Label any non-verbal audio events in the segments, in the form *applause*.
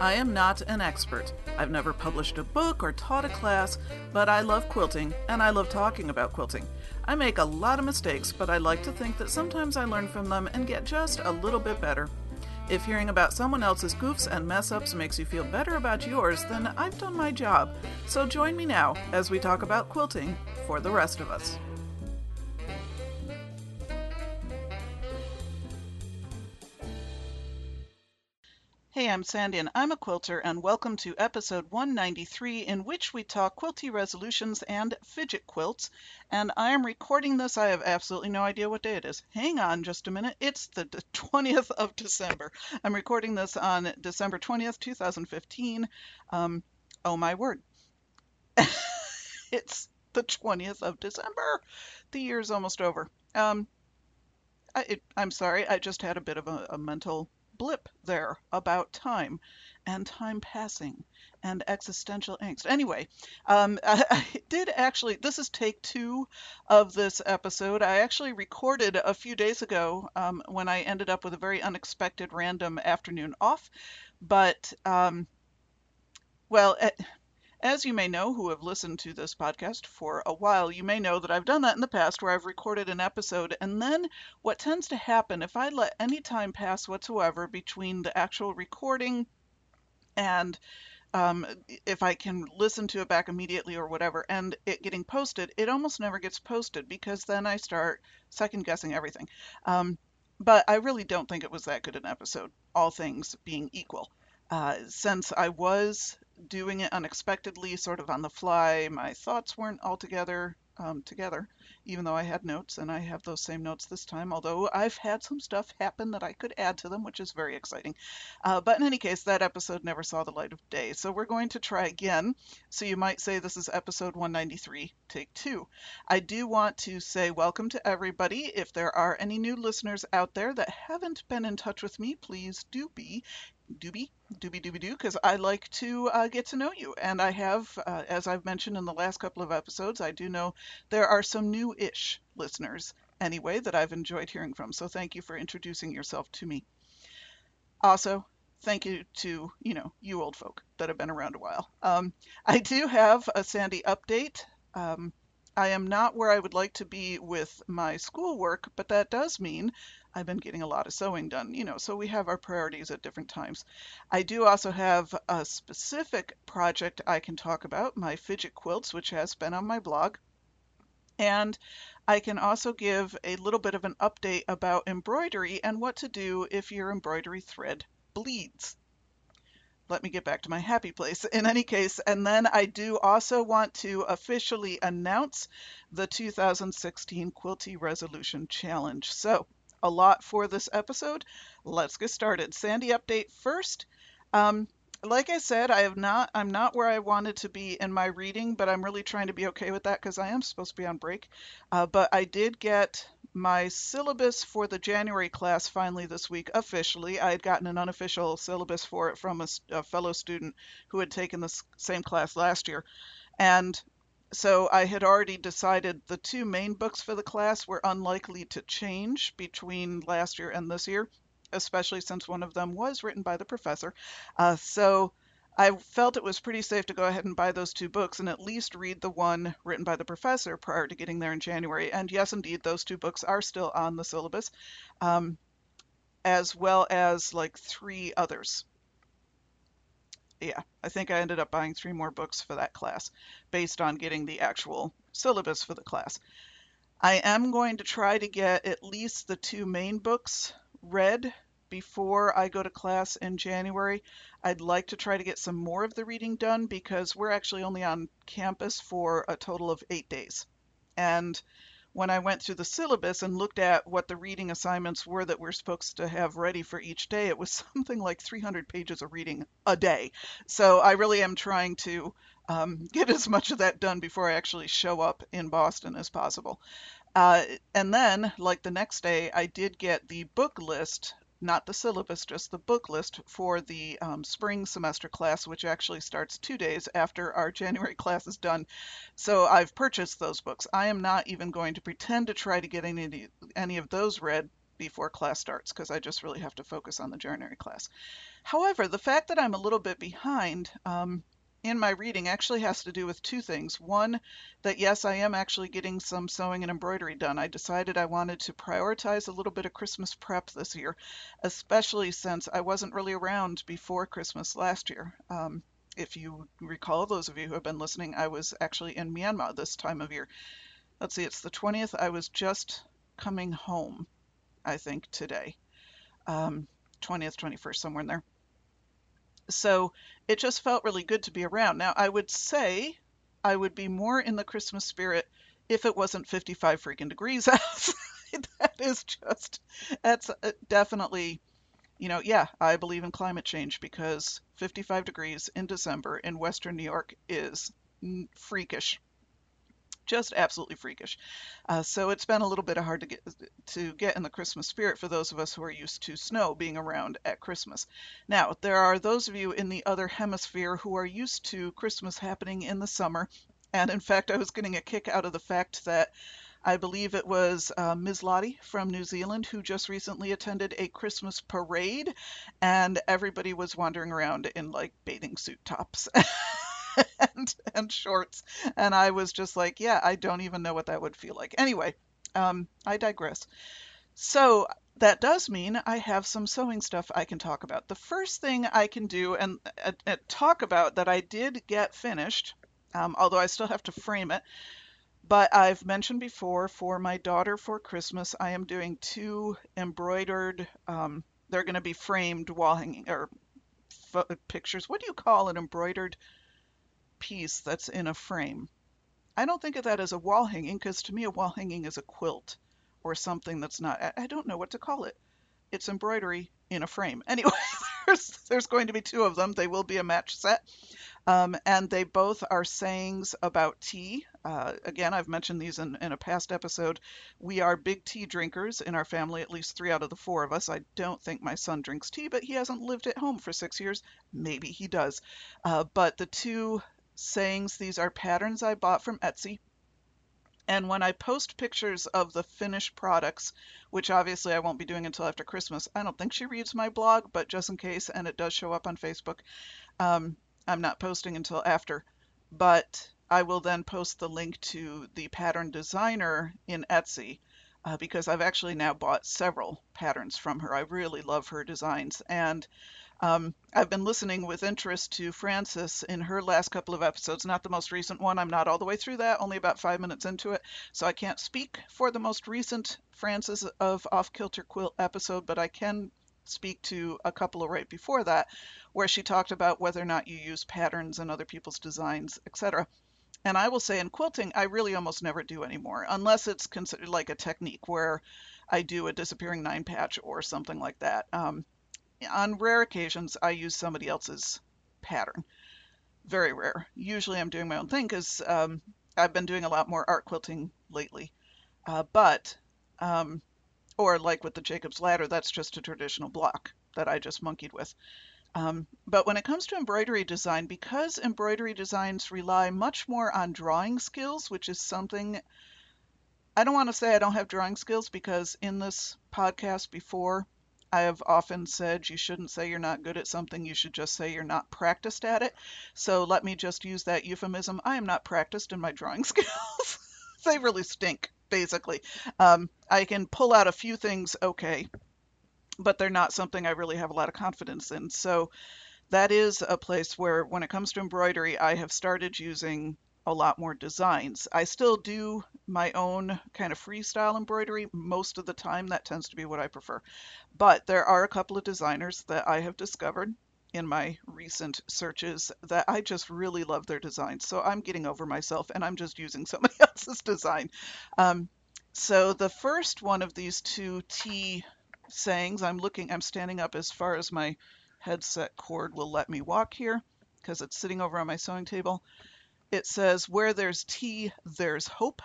I am not an expert. I've never published a book or taught a class, but I love quilting and I love talking about quilting. I make a lot of mistakes, but I like to think that sometimes I learn from them and get just a little bit better. If hearing about someone else's goofs and mess ups makes you feel better about yours, then I've done my job. So join me now as we talk about quilting for the rest of us. Hey, I'm Sandy, and I'm a quilter, and welcome to episode 193, in which we talk quilty resolutions and fidget quilts. And I am recording this. I have absolutely no idea what day it is. Hang on just a minute. It's the 20th *laughs* of December. I'm recording this on December 20th, 2015. Um, oh my word. *laughs* it's the 20th of December. The year's almost over. Um, I, am sorry, I just had a bit of a, a mental blip there about time and time passing and existential angst. Anyway, um, *laughs* I, did actually, this is take two of this episode. I actually recorded a few days ago um, when I ended up with a very unexpected random afternoon off. But, um, well, eh, as you may know, who have listened to this podcast for a while, you may know that I've done that in the past where I've recorded an episode. And then what tends to happen if I let any time pass whatsoever between the actual recording and um, if I can listen to it back immediately or whatever, and it getting posted, it almost never gets posted because then I start second guessing everything. Um, but I really don't think it was that good an episode, all things being equal. Uh, since I was doing it unexpectedly, sort of on the fly. My thoughts weren't altogether um, together, even though I had notes, and I have those same notes this time, although I've had some stuff happen that I could add to them, which is very exciting. Uh, but in any case, that episode never saw the light of day, so we're going to try again. So you might say this is episode 193, take two. I do want to say welcome to everybody. If there are any new listeners out there that haven't been in touch with me, please do be doobie doobie doobie doo because I like to uh, get to know you. And I have, uh, as I've mentioned in the last couple of episodes, I do know there are some new ish listeners anyway that I've enjoyed hearing from. So thank you for introducing yourself to me. Also, thank you to, you know, you old folk that have been around a while. Um, I do have a Sandy update. Um, I am not where I would like to be with my schoolwork, but that does mean I've been getting a lot of sewing done, you know, so we have our priorities at different times. I do also have a specific project I can talk about, my fidget quilts, which has been on my blog. And I can also give a little bit of an update about embroidery and what to do if your embroidery thread bleeds. Let me get back to my happy place. *laughs* In any case, and then I do also want to officially announce the 2016 Quilty Resolution Challenge. So a lot for this episode. Let's get started. Sandy update first. Um, like I said, I have not. I'm not where I wanted to be in my reading, but I'm really trying to be okay with that because I am supposed to be on break. Uh, but I did get my syllabus for the January class finally this week officially. I had gotten an unofficial syllabus for it from a, a fellow student who had taken the same class last year, and so I had already decided the two main books for the class were unlikely to change between last year and this year, especially since one of them was written by the professor. Uh, so I felt it was pretty safe to go ahead and buy those two books and at least read the one written by the professor prior to getting there in January. And yes, indeed, those two books are still on the syllabus, um, as well as like three others yeah, I think I ended up buying three more books for that class based on getting the actual syllabus for the class. I am going to try to get at least the two main books read before I go to class in January. I'd like to try to get some more of the reading done because we're actually only on campus for a total of eight days. And when I went through the syllabus and looked at what the reading assignments were that we're supposed to have ready for each day, it was *laughs* something like 300 pages of reading a day. So I really am trying to um, *laughs* get as much of that done before I actually show up in Boston as possible. Uh, and then, like the next day, I did get the book list not the syllabus, just the book list for the um, spring semester class, which actually starts two days after our *laughs* January class is done. So I've purchased those books. I am not even going to pretend to try to get any any of those read before class starts because I just really have to focus on the January class. However, the fact that I'm a little bit behind um, in my reading actually has to do with two things. One, that yes, I am actually getting some sewing and embroidery done. I decided I wanted to prioritize a little bit of Christmas prep this year, especially since I wasn't really around before Christmas last year. Um, if you recall, those of you who have been listening, I was actually in Myanmar this time of year. Let's see, it's the 20th. I was just coming home, I think, today. Um, 20th, 21st, somewhere in there. So it just felt really good to be around. Now, I would say I would be more in the Christmas spirit if it wasn't 55 freaking degrees *laughs* outside. that is just, that's uh, definitely, you know, yeah, I believe in climate change because 55 degrees in December in Western New York is freakish just absolutely freakish. Uh, so it's been a little bit hard to get to get in the Christmas spirit for those of us who are used to snow being around at Christmas. Now, there are those of you in the other hemisphere who are used to Christmas happening in the summer. And in fact, I was getting a kick out of the fact that I believe it was uh, Ms. Lottie from New Zealand who just recently attended a Christmas parade, and everybody was wandering around in like bathing suit tops. *laughs* *laughs* and, and shorts. And I was just like, yeah, I don't even know what that would feel like. Anyway, um, I digress. So that does mean I have some sewing stuff I can talk about. The first thing I can do and uh, talk about that I did get finished, um, although I still have to frame it, but I've mentioned before for my daughter for Christmas, I am doing two embroidered, um, they're going to be framed wall hanging or pictures. What do you call an embroidered piece that's in a frame. I don't think of that as a wall hanging because to me a wall hanging is a quilt or something that's not, I, don't know what to call it. It's embroidery in a frame. *laughs* Anyway, there's, there's going to be two of them. They will be a match set. Um, and they both are sayings about tea. Uh, again, I've mentioned these in, in a past episode. We are big tea drinkers in our family, at least three out of the four of us. I don't think my son drinks tea, but he hasn't lived at home for six years. Maybe he does. Uh, but the two sayings. These are patterns I bought from Etsy. And when I post pictures of the finished products, which obviously I won't be doing until after Christmas, I don't think she reads my blog, but just in case, and it does show up on Facebook, um, I'm not posting until after. But I will then post the link to the pattern designer in Etsy uh, because I've actually now bought several patterns from her. I really love her designs. And um, I've been listening with interest to Frances in her last couple of episodes, not the most recent one. I'm not all the way through that, only about five minutes into it. So I can't speak for the most recent Frances of Off Kilter Quilt episode, but I can speak to a couple of right before that, where she talked about whether or not you use patterns and other people's designs, etc. And I will say in quilting, I really almost never do anymore, unless it's considered like a technique where I do a disappearing nine patch or something like that. Um, on rare occasions, I use somebody else's pattern. Very rare. Usually I'm doing my own thing because um, I've been doing a lot more art quilting lately. Uh, but, um, or like with the Jacob's Ladder, that's just a traditional block that I just monkeyed with. Um, but when it comes to embroidery design, because embroidery designs rely much more on drawing skills, which is something I don't want to say I don't have drawing skills because in this podcast before, I have often said you shouldn't say you're not good at something, you should just say you're not practiced at it. So let me just use that euphemism. I am not practiced in my drawing *laughs* skills. they really stink, basically. Um, I can pull out a few things okay, but they're not something I really have a lot of confidence in. So that is a place where, when it comes to embroidery, I have started using a lot more designs. I still do my own kind of freestyle embroidery most of the time. That tends to be what I prefer. But there are a couple of designers that I have discovered in my recent searches that I just really love their designs. So I'm getting over myself and I'm just using *laughs* somebody else's design. Um, so the first one of these two T sayings, I'm looking, I'm standing up as far as my headset cord will let me walk here because it's sitting over on my sewing table it says, Where there's tea, there's hope.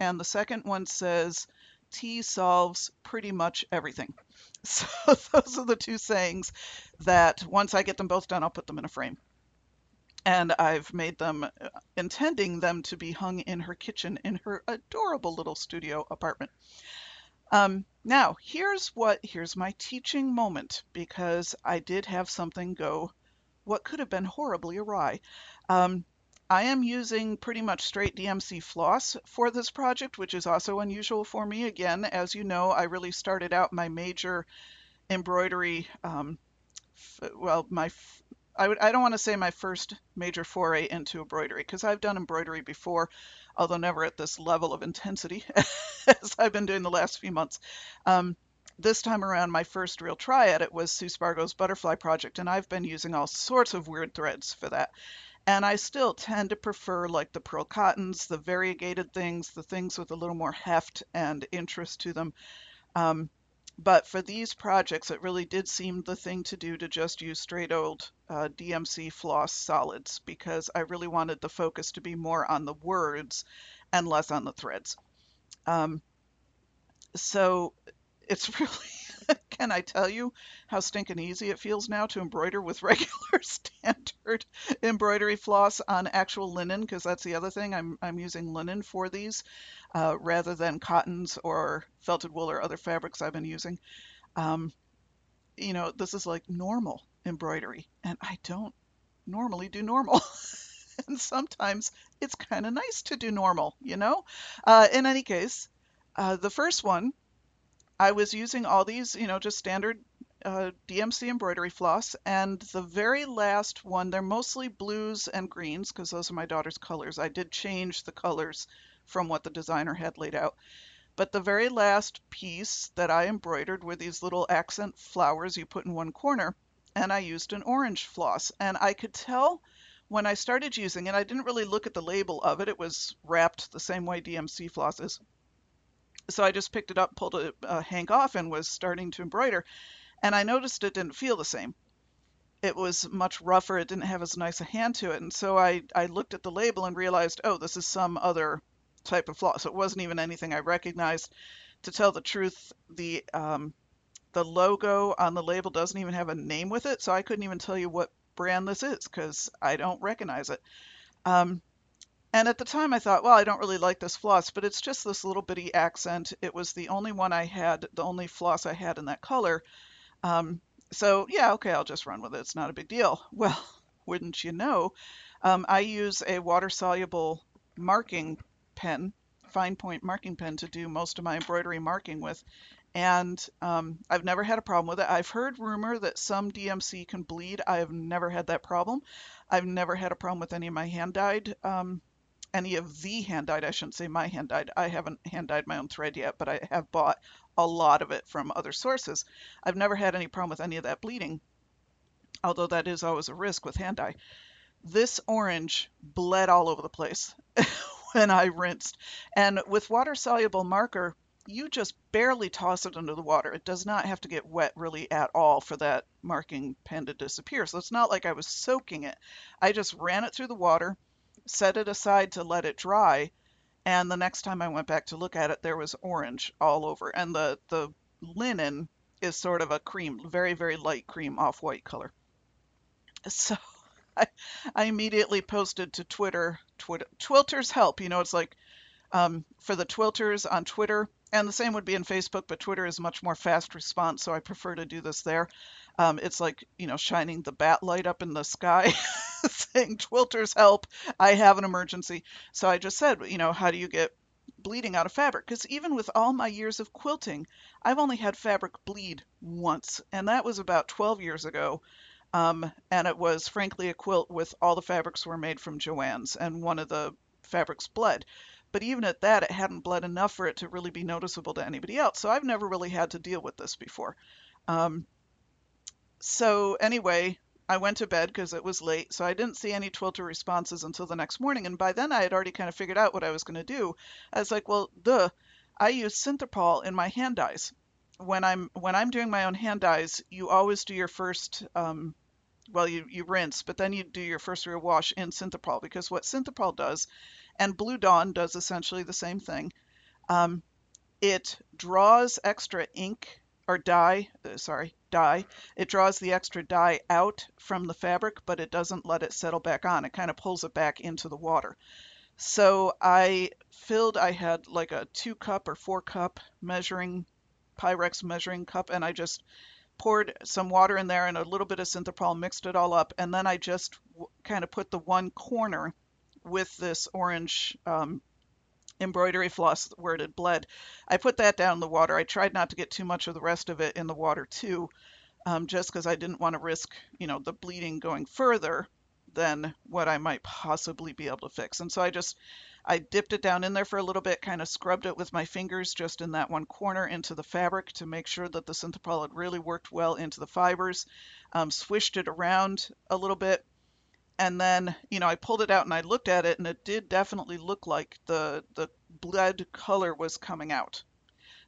And the second one says, Tea solves pretty much everything. *laughs* So those are the two sayings that once I get them both done, I'll put them in a frame. And I've made them, uh, intending them to be hung in her kitchen in her adorable little studio apartment. Um, now, here's what, here's my teaching moment because I did have something go what could have been horribly awry. Um, I am using pretty much straight DMC floss for this project, which is also unusual for me. Again, as you know, I really started out my major embroidery, um, well, my I, don't want to say my first major foray into embroidery because I've done embroidery before, although never at this level of intensity *laughs* as I've been doing the last few months. Um, this time around, my first real try at it was Sue Spargo's butterfly project, and I've been using all sorts of weird threads for that. And I still tend to prefer like the pearl cottons, the variegated things, the things with a little more heft and interest to them. Um, but for these projects, it really did seem the thing to do to just use straight old uh, DMC floss solids because I really wanted the focus to be more on the words and less on the threads. Um, so it's *laughs* really, *laughs* can I tell you how stinking easy it feels now to embroider with *laughs* regular standard embroidery floss on actual linen? Because that's the other thing. I'm, I'm using linen for these uh, rather than cottons or felted wool or other fabrics I've been using. Um, you know, this is like normal embroidery, and I don't normally do normal. *laughs* and sometimes it's kind of nice to do normal, you know? Uh, in any case, uh, the first one I was using all these, you know, just standard uh, DMC embroidery floss. And the very last one, they're mostly blues and greens because those are my daughter's colors. I did change the colors from what the designer had laid out. But the very last piece that I embroidered were these little accent flowers you put in one corner. And I used an orange floss. And I could tell when I started using it, I didn't really look at the label of it. It was wrapped the same way DMC floss is so I just picked it up, pulled a, a hank off, and was starting to embroider. And I noticed it didn't feel the same. It was much rougher. It didn't have as nice a hand to it. And so I, I looked at the label and realized, oh, this is some other type of floss. So it wasn't even anything I recognized. To tell the truth, the um, the logo on the label doesn't even have a name with it, so I couldn't even tell you what brand this is because I don't recognize it. Um, and at the time I thought, well, I don't really like this floss, but it's just this little bitty accent. It was the only one I had, the only floss I had in that color. Um, so yeah, okay, I'll just run with it. It's not a big deal. *laughs* Well, wouldn't you know, um, I use a water-soluble marking pen, fine point marking pen to do most of my embroidery marking with. And um, I've never had a problem with it. I've heard rumor that some DMC can bleed. I have never had that problem. I've never had a problem with any of my hand dyed um, any of the hand dyed. I shouldn't say my hand dyed. I haven't hand dyed my own thread yet, but I have bought a lot of it from other sources. I've never had any problem with any of that bleeding, although that is always a risk with hand dye. This orange bled all over the place *laughs* when I rinsed. And with water soluble marker, you just barely toss it under the water. It does not have to get wet really at all for that marking pen to disappear. So it's not like I was soaking it. I just ran it through the water set it aside to let it dry. And the next time I went back to look at it, there was orange all over. And the, the linen is sort of a cream, very, very light cream, off white color. So *laughs* I, I immediately posted to Twitter, Twitter, Twilters help. You know, it's like um, for the Twilters on Twitter, and the same would be in Facebook, but Twitter is much more fast response, so I prefer to do this there. Um, it's like, you know, shining the bat light up in the sky, *laughs* *laughs* saying, Twilters help, I have an emergency. So I just said, you know, how do you get bleeding out of fabric? Because even with all my years of quilting, I've only had fabric bleed once, and that was about 12 years ago. Um, and it was frankly a quilt with all the fabrics were made from Joann's, and one of the fabrics bled. But even at that, it hadn't bled enough for it to really be noticeable to anybody else. So I've never really had to deal with this before. Um, so anyway, I went to bed because it was late, so I didn't see any Twilter responses until the next morning. And by then, I had already kind of figured out what I was going to do. I was like, well, duh, I use Synthrapol in my hand dyes. When I'm when I'm doing my own hand dyes, you always do your first, um, well, you you rinse, but then you do your first real wash in Synthrapol because what Synthrapol does, and Blue Dawn does essentially the same thing. Um, it draws extra ink or dye, uh, sorry, dye. It draws the extra dye out from the fabric, but it doesn't let it settle back on. It kind of pulls it back into the water. So I filled, I had like a two cup or four cup measuring Pyrex measuring cup and I just poured some water in there and a little bit of Synthrapol, mixed it all up, and then I just kind of put the one corner with this orange um, embroidery floss where it had bled. I put that down in the water. I tried not to get too much of the rest of it in the water too, um, just because I didn't want to risk, you know, the bleeding going further than what I might possibly be able to fix. And so I just, I dipped it down in there for a little bit, kind of scrubbed it with my fingers just in that one corner into the fabric to make sure that the Synthrapol had really worked well into the fibers, um, swished it around a little bit, and then, you know, I pulled it out and I looked at it and it did definitely look like the, the blood color was coming out.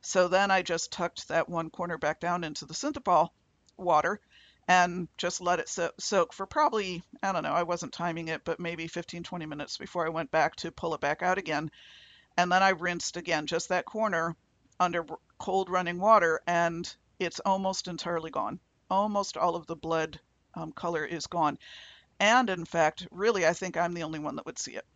So then I just tucked that one corner back down into the Synthrapol water and just let it so soak for probably, I don't know, I wasn't timing it, but maybe 15, 20 minutes before I went back to pull it back out again. And then I rinsed again, just that corner under cold running water, and it's almost entirely gone. Almost all of the blood um, color is gone. And in fact, really, I think I'm the only one that would see it.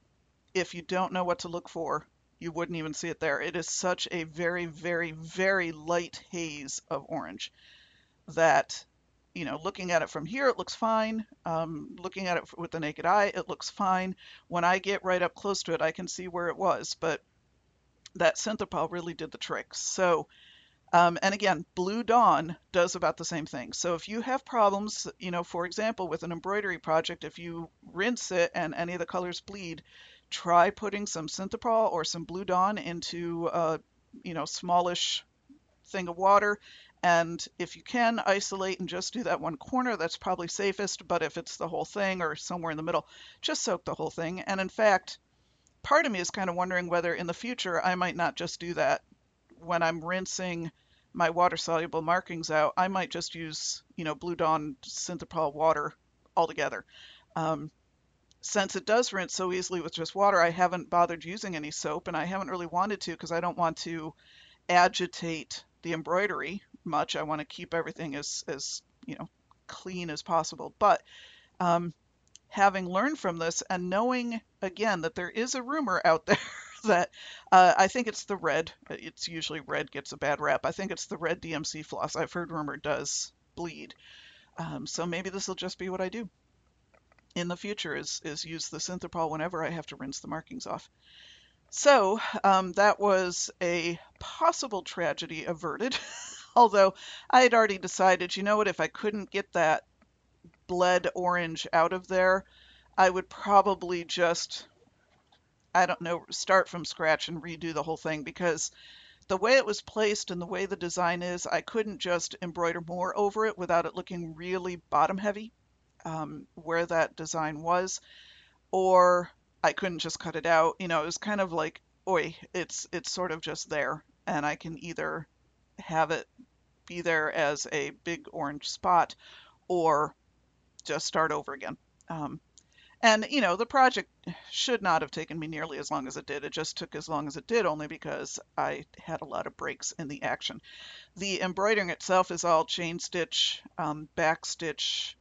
If you don't know what to look for, you wouldn't even see it there. It is such a very, very, very light haze of orange that you know, looking at it from here, it looks fine. Um, looking at it with the naked eye, it looks fine. When I get right up close to it, I can see where it was, but that Synthrapol really did the trick. So, um, and again, Blue Dawn does about the same thing. So if you have problems, you know, for example, with an embroidery project, if you rinse it and any of the colors bleed, try putting some Synthrapol or some Blue Dawn into a, you know, smallish thing of water and if you can isolate and just do that one corner, that's probably safest. But if it's the whole thing or somewhere in the middle, just soak the whole thing. And in fact, part of me is kind of wondering whether in the future I might not just do that when I'm rinsing my water soluble markings out. I might just use, you know, Blue Dawn Synthrapol water altogether. Um, since it does rinse so easily with just water, I haven't bothered using any soap and I haven't really wanted to because I don't want to agitate the embroidery much. I want to keep everything as, as you know, clean as possible. But um, having learned from this and knowing again that there is a rumor out *laughs* there *laughs* that uh, I think it's the red. It's usually red gets a bad rap. I think it's the red DMC floss. I've heard rumor does bleed. Um, so maybe this will just be what I do in the future is is use the Synthrapol whenever I have to rinse the markings off. So um, that was a possible tragedy averted. *laughs* Although I had already decided, you know what, if I couldn't get that bled orange out of there, I would probably just, I don't know, start from scratch and redo the whole thing because the way it was placed and the way the design is, I couldn't just embroider more over it without it looking really bottom heavy um, where that design was. Or I couldn't just cut it out. You know, it was kind of like, oi, it's it's sort of just there, and I can either have it be there as a big orange spot, or just start over again. Um, and you know, the project should not have taken me nearly as long as it did. It just took as long as it did only because I had a lot of breaks in the action. The embroidering itself is all chain stitch, um, back stitch,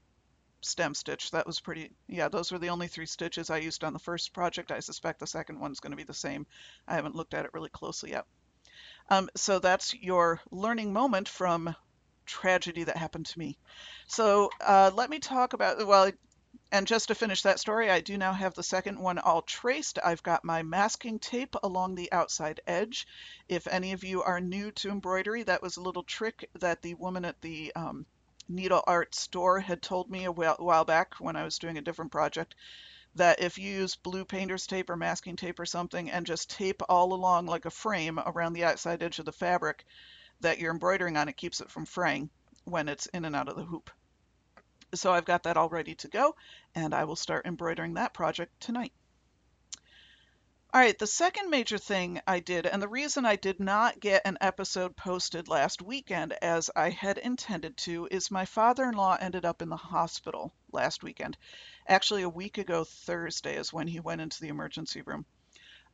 stem stitch. That was pretty, yeah, those were the only three stitches I used on the first project. I suspect the second one's going to be the same. I haven't looked at it really closely yet. Um, so that's your learning moment from tragedy that happened to me. So uh, let me talk about, well, and just to finish that story, I do now have the second one all traced. I've got my masking tape along the outside edge. If any of you are new to embroidery, that was a little trick that the woman at the um, needle art store had told me a while back when I was doing a different project that if you use blue painter's tape or masking tape or something and just tape all along like a frame around the outside edge of the fabric that you're embroidering on, it keeps it from fraying when it's in and out of the hoop. So I've got that all ready to go and I will start embroidering that project tonight. All right, the second major thing I did, and the reason I did not get an episode posted last weekend as I had intended to, is my father in law ended up in the hospital last weekend. Actually, a week ago, Thursday, is when he went into the emergency room.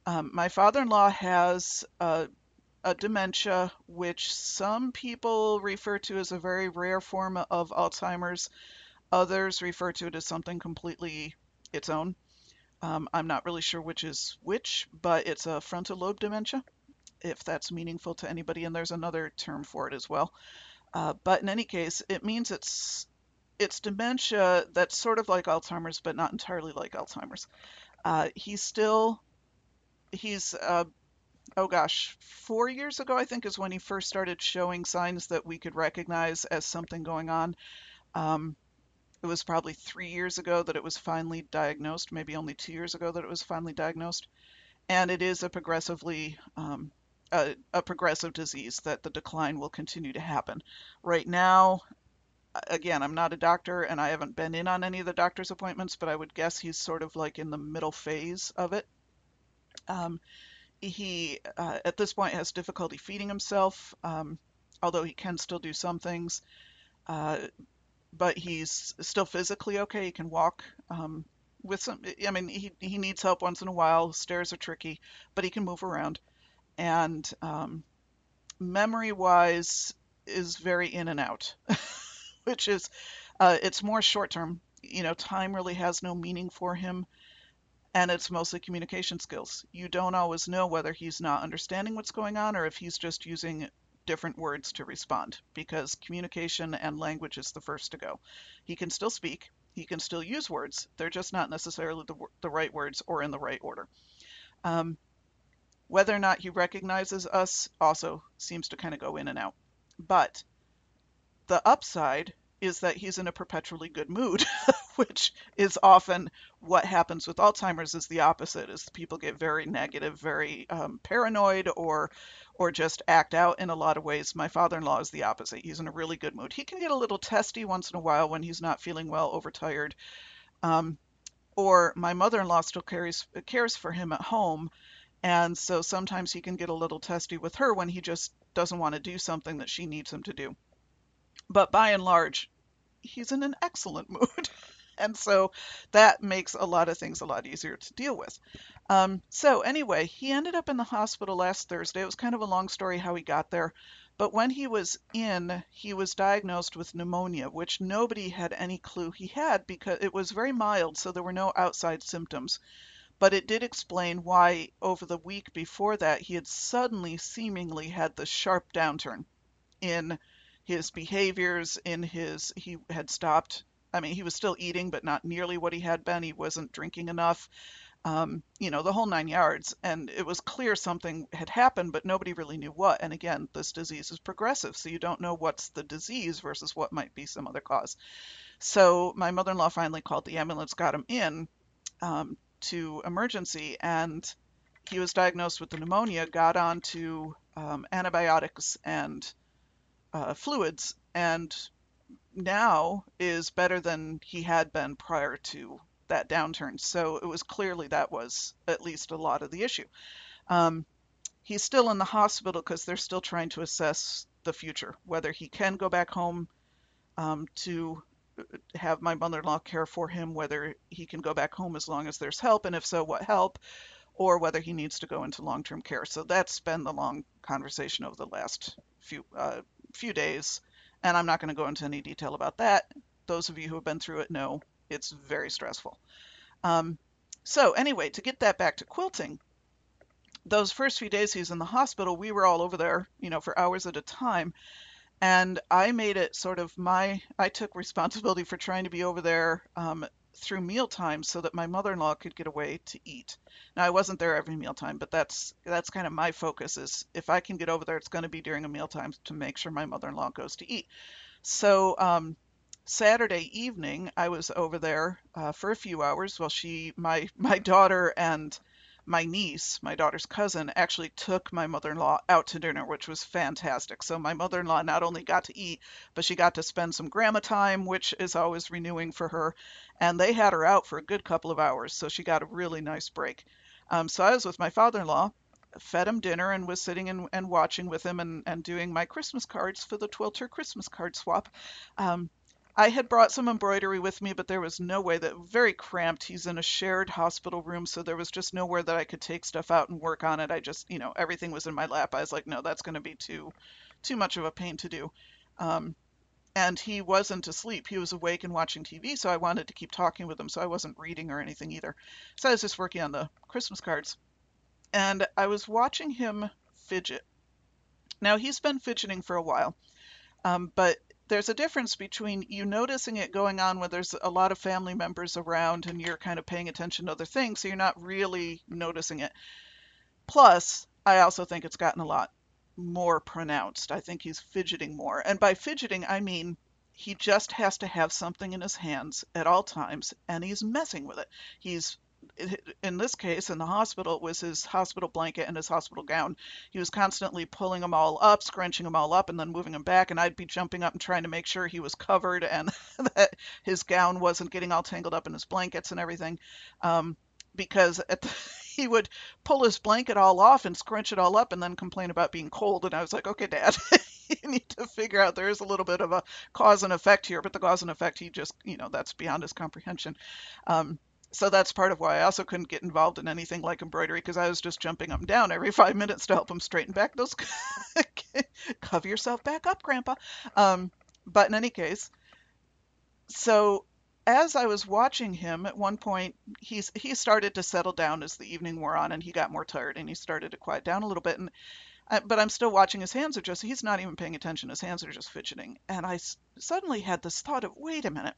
Um, my father in law has a, a dementia, which some people refer to as a very rare form of Alzheimer's, others refer to it as something completely its own. Um, I'm not really sure which is which, but it's a frontal lobe dementia. if that's meaningful to anybody, and there's another term for it as well. Uh, but in any case, it means it's it's dementia that's sort of like Alzheimer's, but not entirely like Alzheimer's. Uh, he's still he's uh, oh gosh, four years ago I think is when he first started showing signs that we could recognize as something going on. Um, it was probably three years ago that it was finally diagnosed, maybe only two years ago that it was finally diagnosed. And it is a progressively um, a, a progressive disease that the decline will continue to happen. Right now, again, I'm not a doctor and I haven't been in on any of the doctor's appointments, but I would guess he's sort of like in the middle phase of it. Um, he, uh, at this point, has difficulty feeding himself, um, although he can still do some things. Uh, but he's still physically okay. He can walk um, with some. I mean, he he needs help once in a while. Stairs are tricky, but he can move around. And um, memory-wise, is very in and out, *laughs* which is uh, it's more short-term. You know, time really has no meaning for him, and it's mostly communication skills. You don't always know whether he's not understanding what's going on or if he's just using different words to respond because communication and language is the first to go. He can still speak, he can still use words, they're just not necessarily the, the right words or in the right order. Um, whether or not he recognizes us also seems to kind of go in and out. But the upside is that he's in a perpetually good mood, *laughs* *laughs* which is often what happens with Alzheimer's is the opposite is people get very negative, very um, paranoid or or just act out in a lot of ways. My father-in-law is the opposite. He's in a really good mood. He can get a little testy once in a while when he's not feeling well, overtired. Um, or my mother-in-law still cares cares for him at home, and so sometimes he can get a little testy with her when he just doesn't want to do something that she needs him to do. But by and large, he's in an excellent *laughs* mood. And so that makes a lot of things a lot easier to deal with. Um, so anyway, he ended up in the hospital last Thursday. It was kind of a long story how he got there. But when he was in, he was diagnosed with pneumonia, which nobody had any clue he had because it was very mild, so there were no outside symptoms. But it did explain why over the week before that he had suddenly seemingly had the sharp downturn in his behaviors, in his he had stopped I mean, he was still eating, but not nearly what he had been. He wasn't drinking enough, um, you know, the whole nine yards. And it was clear something had happened, but nobody really knew what. And again, this disease is progressive, so you don't know what's the disease versus what might be some other cause. So my mother in law finally called the ambulance, got him in um, to emergency, and he was diagnosed with the pneumonia, got on to um, antibiotics and uh, fluids, and now is better than he had been prior to that downturn. So it was clearly that was at least a lot of the issue. Um, he's still in the hospital because they're still trying to assess the future, whether he can go back home um, to have my mother-in-law care for him, whether he can go back home as long as there's help, and if so, what help, or whether he needs to go into long-term care. So that's been the long conversation over the last few uh, few days and I'm not going to go into any detail about that. Those of you who have been through it know it's very stressful. Um, so anyway, to get that back to quilting, those first few days he was in the hospital, we were all over there, you know, for hours at a time. And I made it sort of my, I took responsibility for trying to be over there um, through mealtime so that my mother-in-law could get away to eat. Now I wasn't there every mealtime, but that's that's kind of my focus is if I can get over there, it's going to be during a mealtime to make sure my mother-in-law goes to eat. So um, Saturday evening, I was over there uh, for a few hours while she, my *laughs* my daughter and my niece, my daughter's cousin, actually took my mother in law out to dinner, which was fantastic. So, my mother in law not only got to eat, but she got to spend some grandma time, which is always renewing for her. And they had her out for a good couple of hours. So, she got a really nice break. Um, so, I was with my father in law, fed him dinner, and was sitting and, and watching with him and, and doing my Christmas cards for the Twilter Christmas card swap. Um, I had brought some embroidery with me, but there was no way that very cramped. He's in a shared hospital room, so there was just nowhere that I could take stuff out and work on it. I just, you know, everything was in my lap. I was like, no, that's going to be too, too much of a pain to do. Um, and he wasn't asleep. He was awake and watching TV, so I wanted to keep talking with him. So I wasn't reading or anything either. So I was just working on the Christmas cards, and I was watching him fidget. Now, he's been fidgeting for a while, um, but there's a difference between you noticing it going on when there's a lot of family members around and you're kind of paying attention to other things, so you're not really noticing it. Plus, I also think it's gotten a lot more pronounced. I think he's fidgeting more. And by fidgeting, I mean he just has to have something in his hands at all times and he's messing with it. He's in this case in the hospital it was his hospital blanket and his hospital gown he was constantly pulling them all up scrunching them all up and then moving them back and i'd be jumping up and trying to make sure he was covered and *laughs* that his gown wasn't getting all tangled up in his blankets and everything um, because the, *laughs* he would pull his blanket all off and scrunch it all up and then complain about being cold and i was like okay dad *laughs* you need to figure out there is a little bit of a cause and effect here, but the cause and effect, he just, you know, that's beyond his comprehension. Um, so that's part of why I also couldn't get involved in anything like embroidery because I was just jumping up and down every *laughs* five minutes to help him straighten back those. *laughs* Cover yourself back up, Grandpa. Um, but in any case, so as I was watching him, at one point he's he started to settle down as the evening wore on, and he got more tired, and he started to quiet down a little bit. And uh, but I'm still watching his hands are just, he's not even paying attention. His hands are just fidgeting. And I s- suddenly had this thought of, wait a minute,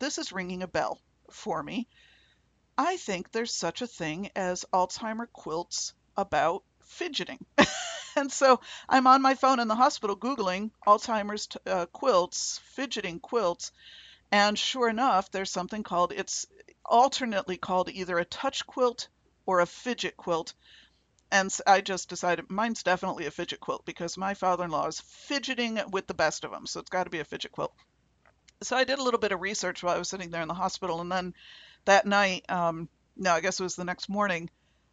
this is ringing a bell for me. I think there's such a thing as Alzheimer quilts about fidgeting. *laughs* and so I'm on my phone in the hospital Googling Alzheimer's uh, quilts, fidgeting quilts. And sure enough, there's something called, it's alternately called either a touch quilt or a fidget quilt and I just decided mine's definitely a fidget quilt because my father-in-law is fidgeting with the best of them, so it's got to be a fidget quilt. So I did a little bit of research while I was sitting there in the hospital, and then that night, um, no, I guess it was the next morning,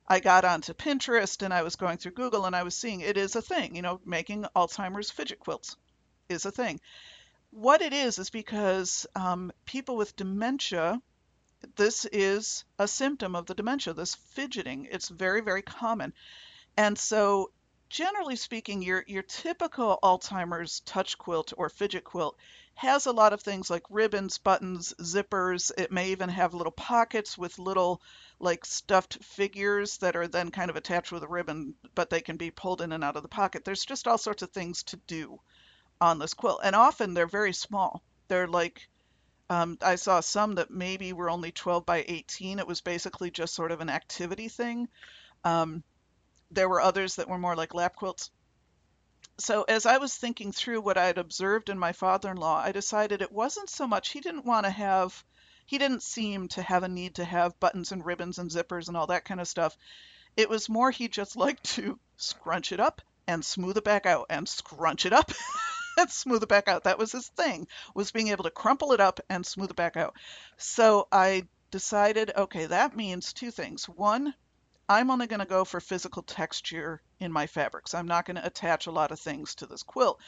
I got onto Pinterest and I was going through Google and I was seeing it is a thing, you know, making Alzheimer's fidget quilts is a thing. What it is is because um, people with dementia this is a symptom of the dementia, this fidgeting. It's very, very common. And so, generally speaking, your, your typical Alzheimer's touch quilt or fidget quilt has a lot of things like ribbons, buttons, zippers. It may even have little pockets with little like stuffed figures that are then kind of attached with a ribbon, but they can be pulled in and out of the pocket. There's just all sorts of things to do on this quilt. And often they're very small. They're like um, I saw some that maybe were only 12 by 18. It was basically just sort of an activity thing. Um, there were others that were more like lap quilts. So as I was thinking through what I had observed in my father-in-law, I decided it wasn't so much he didn't want to have he didn't seem to have a need to have buttons and ribbons and zippers and all that kind of stuff. It was more he just *laughs* liked to scrunch it up and smooth it back out and scrunch it up *laughs* and smooth it back out. That was his thing, was being able to crumple it up and smooth it back out. So I decided, okay, that means two things. One, I'm only going to go for physical texture in my fabrics. I'm not going to attach a lot of things to this quilt.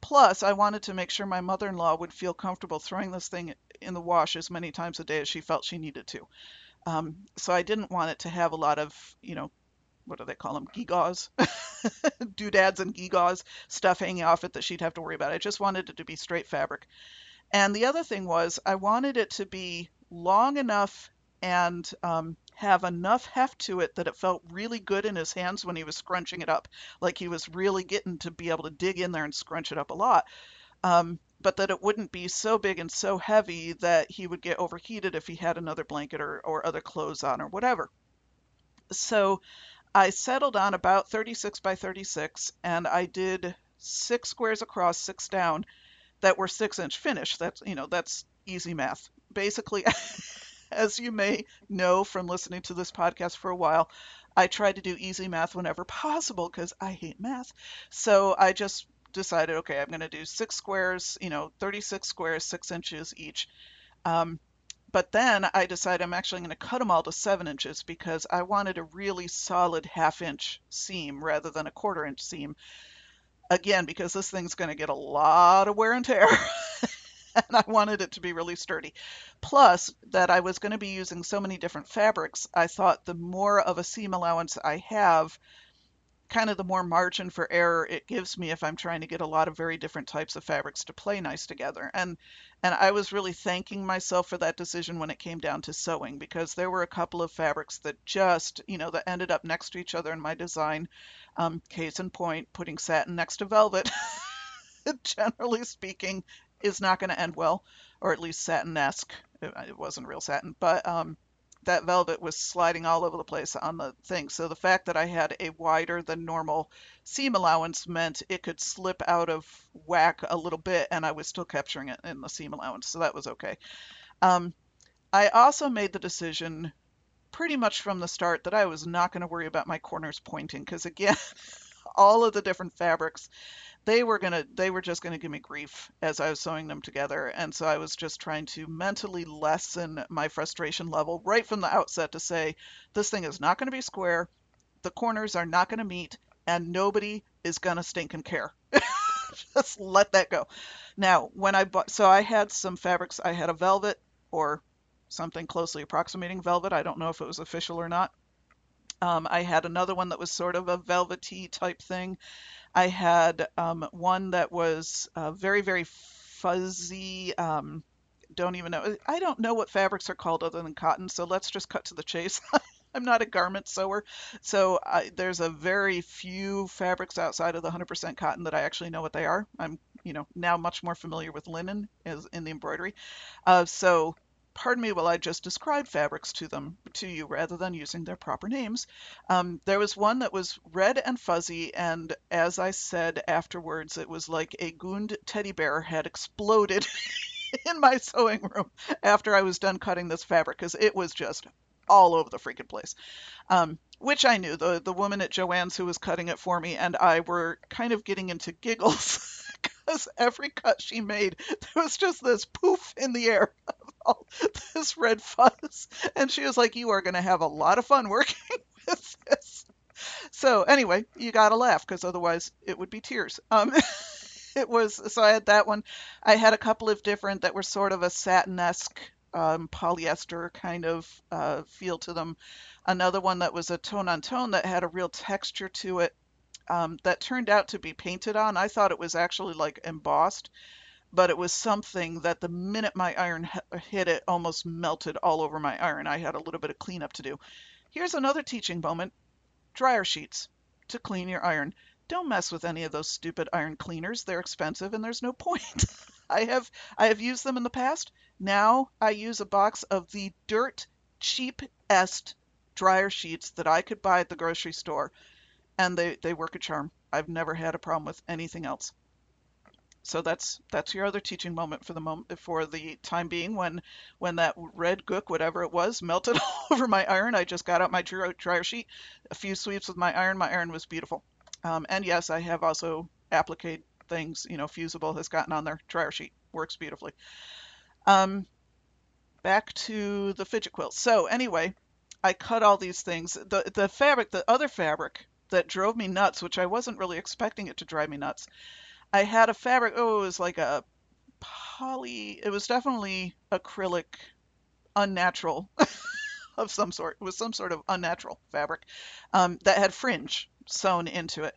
Plus, I wanted to make sure my mother-in-law would feel comfortable throwing this thing in the wash as many times a day as she felt she needed to. Um, so I didn't want it to have a lot of, you know, what do they call them? Gewgaws, *laughs* doodads and gewgaws, stuff hanging off it that she'd have to worry about. I just wanted it to be straight fabric. And the other thing was, I wanted it to be long enough and um, have enough heft to it that it felt really good in his hands when he was scrunching it up, like he was really getting to be able to dig in there and scrunch it up a lot. Um, but that it wouldn't be so big and so heavy that he would get overheated if he had another blanket or, or other clothes on or whatever. So I settled on about 36 by 36 and I did six squares across, six down that were six inch finish. That's, you know, that's easy math. Basically, *laughs* as you may know from listening to this podcast for a while, I try to do easy math whenever *laughs* possible because I hate math. So I just decided, okay, I'm going to do six squares, you know, 36 squares, six inches each. Um, but then I decided I'm actually going to cut them all to seven inches because I wanted a really solid half inch seam rather than a quarter inch seam. Again, because this thing's going to get a lot of wear and tear. *laughs* *laughs* and I wanted it to be really sturdy. Plus, that I was going to be using so many different fabrics, I thought the more of a seam allowance I have, kind of the more margin for error it gives me if I'm trying to get a lot of very different types of fabrics to play nice together. And and I was really thanking myself for that decision when it came down to sewing because there were a couple of fabrics that just, you know, that ended up next to each other in my design. Um, case in point, putting satin next to velvet, *laughs* generally speaking, is not going to end well, or at least satin-esque. It, it wasn't real satin, but um, that velvet was sliding all over the place on the thing. So the fact that I had a wider than normal seam allowance meant it could slip out of whack a little bit and I was still capturing it in the seam allowance. So that was okay. Um, I also made the decision pretty much from the start that I was not going to worry about my corners pointing because again, *laughs* all of the different fabrics they were gonna they were just gonna give me grief as I was sewing them together, and so I was just trying to mentally lessen my frustration level right from the outset to say this thing is not going to be square, the corners are not going to meet, and nobody is gonna stink and care. *laughs* just let that go. Now, when I bought, so I had some fabrics. I had a velvet or something closely approximating velvet. I don't know if it was official or not. Um, I had another one that was sort of a velvety type thing. I had um, one that was uh, very, very fuzzy. Um, don't even know. I don't know what fabrics are called other than cotton, so let's just cut to the chase. *laughs* I'm not a garment sewer, so I, there's a very few fabrics outside of the 100% cotton that I actually know what they are. I'm, you know, now much more familiar with linen as in the embroidery. Uh, so pardon me while I just describe fabrics to them to you rather than using their proper names. Um, there was one that was red and fuzzy, and as I said afterwards, it was like a gooned teddy bear had exploded *laughs* in my sewing room after I was done cutting this fabric because it was just all over the freaking place. Um, which I knew the the woman at Joann's who was cutting it for me and I were kind of getting into giggles *laughs* because every cut she made there was just this poof in the air of all this red fuzz. And she was like, You are going to have a lot of fun working *laughs* with this. So, anyway, you got to laugh because otherwise it would be tears. Um, *laughs* it was, so I had that one. I had a couple of different that were sort of a satin esque um, polyester kind of uh, feel to them. Another one that was a tone on tone that had a real texture to it. Um, that turned out to be painted on. I thought it was actually like embossed, but it was something that the minute my iron hit it almost melted all over my iron. I had a little bit of cleanup to do. Here's another teaching moment. Dryer sheets to clean your iron. Don't mess with any of those stupid iron cleaners. They're expensive and there's no point. *laughs* I have I have used them in the past. Now I use a box of the dirt cheapest dryer sheets that I could buy at the grocery store and they, they work a charm. I've never had a problem with anything else. So that's that's your other teaching moment for the moment for the time being when when that red gook whatever it was melted *laughs* all over my iron. I just got out my dryer sheet a few sweeps with my iron. My iron was beautiful. Um, and yes i have also applique things you know fusible has gotten on their dryer sheet. Works beautifully. Um, back to the fidget quilt. So anyway i cut all these things. The the fabric the other fabric that drove me nuts which i wasn't really expecting it to drive me nuts I had a fabric. Oh, it was like a poly. It was definitely acrylic, unnatural *laughs* of some sort. It was some sort of unnatural fabric um, that had fringe sewn into it.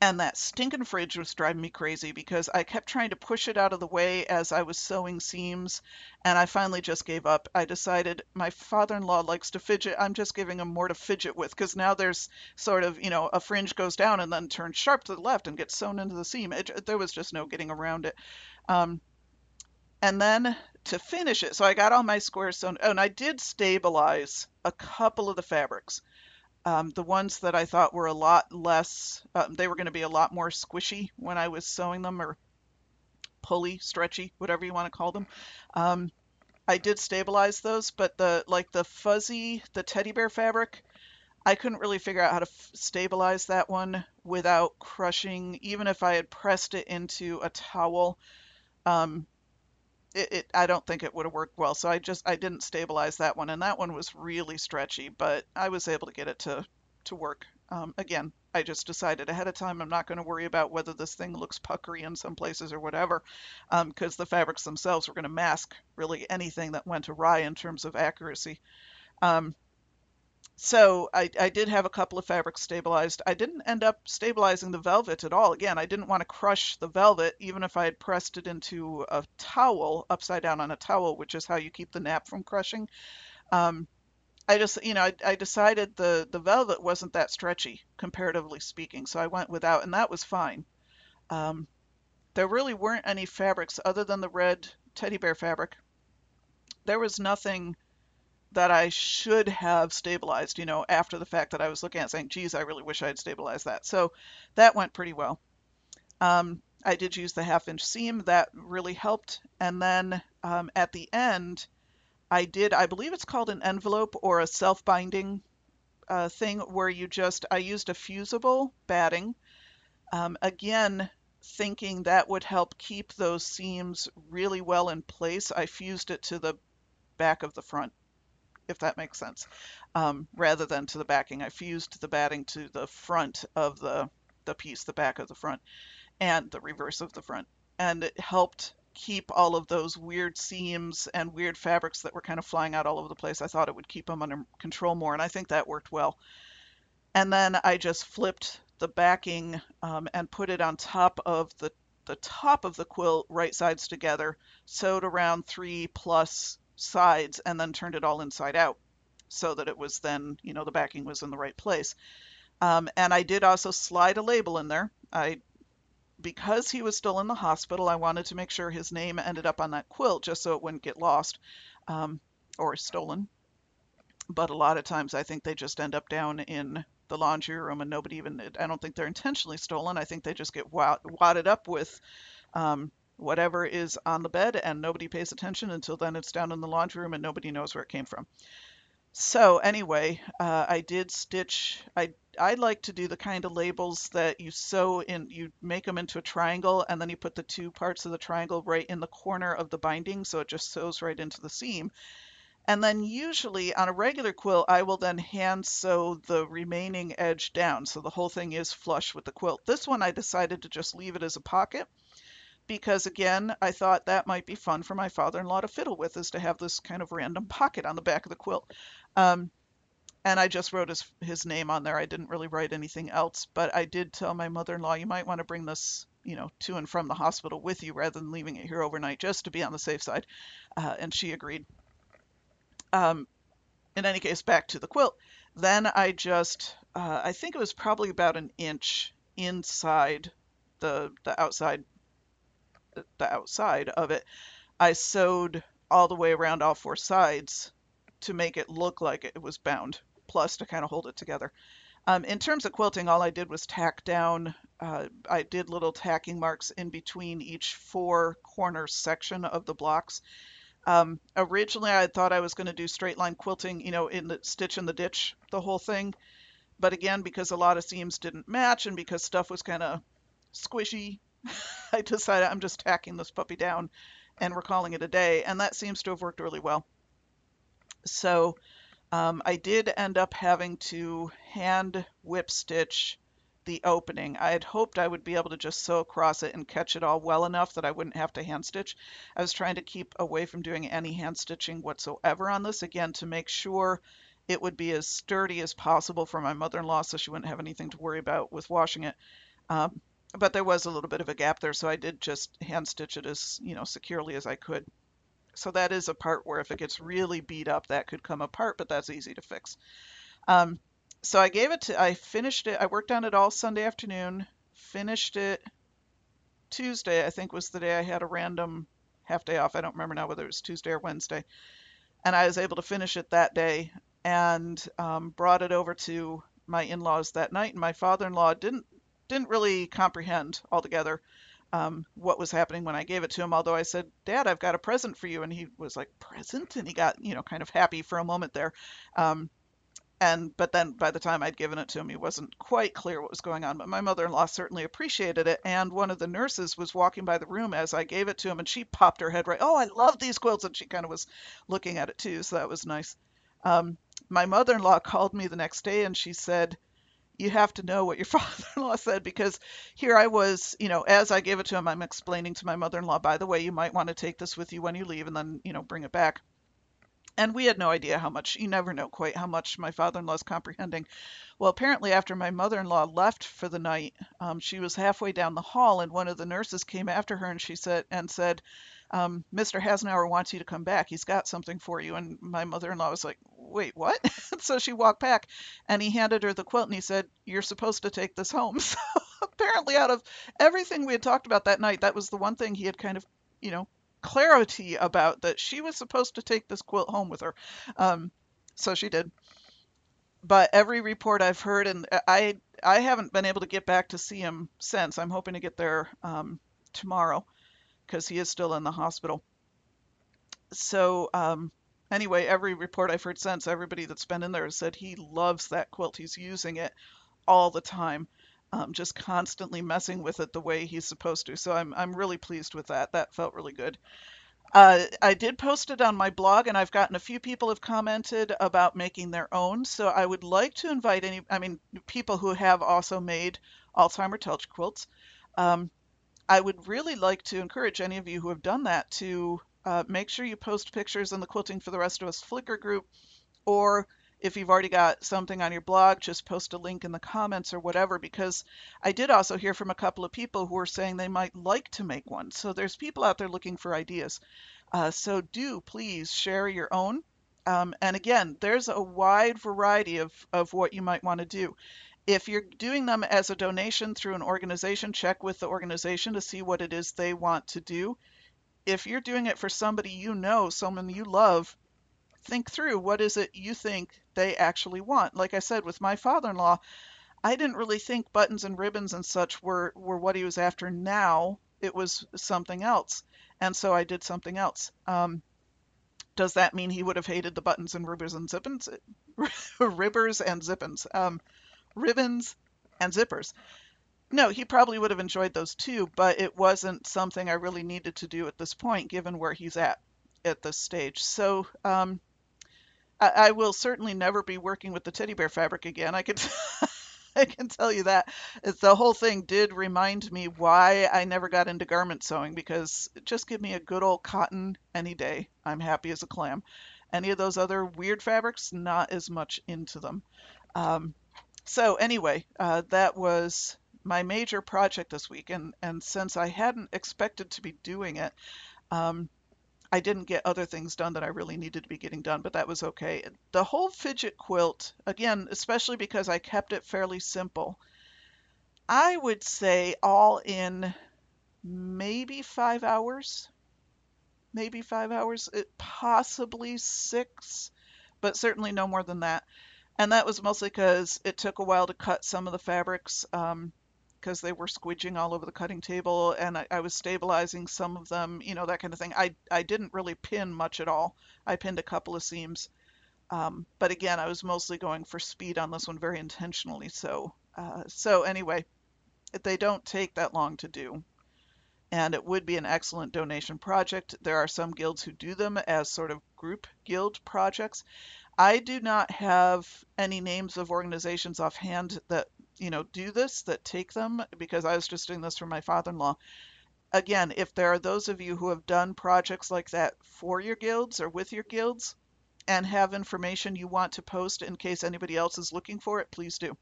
And that stinking fridge was driving me crazy because I kept trying to push it out of the way as I was sewing seams, and I finally just gave up. I decided my father-in-law likes to fidget. I'm just giving him more to fidget with because now there's sort of, you know, a fringe goes down and then turns sharp to the left and gets sewn into the seam. It, there was just no getting around it. Um, and then to finish it, so I got all my squares sewn. And I did stabilize a couple of the fabrics. Um, the ones that I thought were a lot less, uh, they were going to be a lot more squishy when I was sewing them or pulley, stretchy, whatever you want to call them. Um, I did stabilize those, but the like the fuzzy, the teddy bear fabric, I couldn't really figure out how to stabilize that one without crushing, even if I had pressed it into a towel. Um, it, it, I don't think it would have worked well. So I just I didn't stabilize that one, and that one was really stretchy, but I was able to get it to to work. Um, again, I just decided ahead of time I'm not going to worry about whether this thing looks puckery in some places or whatever, because um, the fabrics themselves were going to mask really anything that went awry in terms of accuracy. Um, So I, I did have a couple of fabrics stabilized. I didn't end up stabilizing the velvet at all. Again, I didn't want to crush the velvet, even if I had pressed it into a towel, upside down on a towel, which is how you keep the nap from crushing. Um, I just, you know, I, I decided the the velvet wasn't that stretchy, comparatively speaking, so I went without, and that was fine. Um, there really weren't any fabrics other than the red teddy bear fabric. There was nothing that I should have stabilized, you know, after the fact that I was looking at saying, geez, I really wish I had stabilized that. So that went pretty well. Um, I did use the half inch seam, that really helped. And then um, at the end, I did, I believe it's called an envelope or a self binding uh, thing where you just, I used a fusible batting. Um, again, thinking that would help keep those seams really well in place, I fused it to the back of the front if that makes sense, um, rather than to the backing. I fused the batting to the front of the, the piece, the back of the front, and the reverse of the front. And it helped keep all of those weird seams and weird fabrics that were kind of flying out all over the place. I thought it would keep them under control more, and I think that worked well. And then I just flipped the backing um, and put it on top of the the top of the quilt right sides together, sewed around three plus sides and then turned it all inside out so that it was then, you know, the backing was in the right place. Um, and I did also slide a label in there. I, because he was still in the hospital, I wanted to make sure his name ended up on that quilt just so it wouldn't get lost um, or stolen. But a lot of times I think they just end up down in the laundry room and nobody even, I don't think they're intentionally stolen. I think they just get wadded up with um, whatever is on the bed and nobody pays attention until then it's down in the laundry room and nobody knows where it came from. So anyway, uh, I did stitch. I I like to do the kind of labels that you sew in. You make them into a triangle, and then you put the two parts of the triangle right in the corner of the binding, so it just sews right into the seam. And then usually on a regular quilt, I will then hand sew the remaining edge down, so the whole thing is flush with the quilt. This one I decided to just leave it as a pocket because again, I thought that might be fun for my father-in-law to fiddle with, is to have this kind of random pocket on the back of the quilt. Um, and I just wrote his his name on there. I didn't really write anything else, but I did tell my mother-in-law, you might want to bring this, you know, to and from the hospital with you rather than leaving it here overnight, just to be on the safe side. Uh, and she agreed. Um, in any case, back to the quilt. Then I just, uh, I think it was probably about an inch inside the the outside the outside of it, I sewed all the way around all four sides to make it look like it was bound, plus to kind of hold it together. Um, in terms of quilting, all I did was tack down, uh, I did little tacking marks in between each four corner section of the blocks. Um, originally, I thought I was going to do straight line quilting, you know, in the stitch in the ditch, the whole thing. But again, because a lot of seams didn't match and because stuff was kind of squishy, *laughs* I decided I'm just tacking this puppy down and we're calling it a day. And that seems to have worked really well. So um, I did end up having to hand whip stitch the opening. I had hoped I would be able to just sew across it and catch it all well enough that I wouldn't have to hand stitch. I was trying to keep away from doing any hand stitching whatsoever on this, again, to make sure it would be as sturdy as possible for my mother-in-law so she wouldn't have anything to worry about with washing it. Um, but there was a little bit of a gap there, so I did just hand stitch it as you know securely as I could. So that is a part where if it gets really beat up, that could come apart, but that's easy to fix. Um, so I gave it to, I finished it, I worked on it all Sunday afternoon, finished it Tuesday, I think was the day I had a random half day off. I don't remember now whether it was Tuesday or Wednesday. And I was able to finish it that day and um, brought it over to my in-laws that night. And my father-in-law didn't didn't really comprehend altogether um, what was happening when I gave it to him. Although I said, "Dad, I've got a present for you," and he was like, "Present?" and he got you know kind of happy for a moment there. Um, and but then by the time I'd given it to him, he wasn't quite clear what was going on. But my mother-in-law certainly appreciated it. And one of the nurses was walking by the room as I gave it to him, and she popped her head right. Oh, I love these quilts, and she kind of was looking at it too, so that was nice. Um, my mother-in-law called me the next day, and she said you have to know what your *laughs* father-in-law said because here I was, you know, as I gave it to him, I'm explaining to my mother-in-law, by the way, you might want to take this with you when you leave and then, you know, bring it back. And we had no idea how much, you never know quite how much my father-in-law is comprehending. Well, apparently, after my mother in law left for the night, um, she was halfway down the hall, and one of the nurses came after her and she said, and said, um, Mr. Hasnauer wants you to come back. He's got something for you. And my mother in law was like, Wait, what? *laughs* so she walked back and he handed her the quilt and he said, You're supposed to take this home. *laughs* So apparently, out of everything we had talked about that night, that was the one thing he had kind of, you know, clarity about that she was supposed to take this quilt home with her. Um, so she did. But every report I've heard, and I I haven't been able to get back to see him since. I'm hoping to get there um, tomorrow because he is still in the hospital. So um, anyway, every report I've heard since, everybody that's been in there has said he loves that quilt. He's using it all the time, um, just constantly messing with it the way he's supposed to. So I'm I'm really pleased with that. That felt really good. Uh, I did post it on my blog, and I've gotten a few people have commented about making their own. So I would like to invite any, I mean, people who have also made Alzheimer touch quilts. Um, I would really like to encourage any of you who have done that to uh, make sure you post pictures in the Quilting for the Rest of Us Flickr group, or if you've already got something on your blog, just post a link in the comments or whatever, because I did also hear from a couple of people who were saying they might like to make one. So there's people out there looking for ideas. Uh, so do please share your own. Um, and again, there's a wide variety of, of what you might want to do. If you're doing them as a donation through an organization, check with the organization to see what it is they want to do. If you're doing it for somebody you know, someone you love, think through what is it you think they actually want. Like I said, with my father-in-law, I didn't really think buttons and ribbons and such were, were what he was after now. It was something else. And so I did something else. Um, does that mean he would have hated the buttons and ribbers and zippins? *laughs* ribbers and zippins. Um, ribbons, and zippers. No, he probably would have enjoyed those too, but it wasn't something I really needed to do at this point, given where he's at at this stage. So um, I, I, will certainly never be working with the teddy bear fabric again. I can, *laughs* I can tell you that. It's, the whole thing did remind me why I never got into garment sewing because just give me a good old cotton any day. I'm happy as a clam. Any of those other weird fabrics, not as much into them. Um, so anyway, uh, that was my major project this week, and and since I hadn't expected to be doing it, um, I didn't get other things done that I really needed to be getting done, but that was okay. The whole fidget quilt, again, especially because I kept it fairly simple, I would say all in maybe five hours, maybe five hours, it, possibly six, but certainly no more than that and that was mostly because it took a while to cut some of the fabrics because um, they were squidging all over the cutting table and I, I, was stabilizing some of them you know that kind of thing. I, I didn't really pin much at all. I pinned a couple of seams. Um, but again I was mostly going for speed on this one very intentionally so uh, so anyway they don't take that long to do. And it would be an excellent donation project. There are some guilds who do them as sort of group guild projects I do not have any names of organizations offhand that you know do this that take them because I was just doing this for my father-in-law. Again, if there are those of you who have done projects like that for your guilds or with your guilds and have information you want to post in case anybody else is looking for it, please do.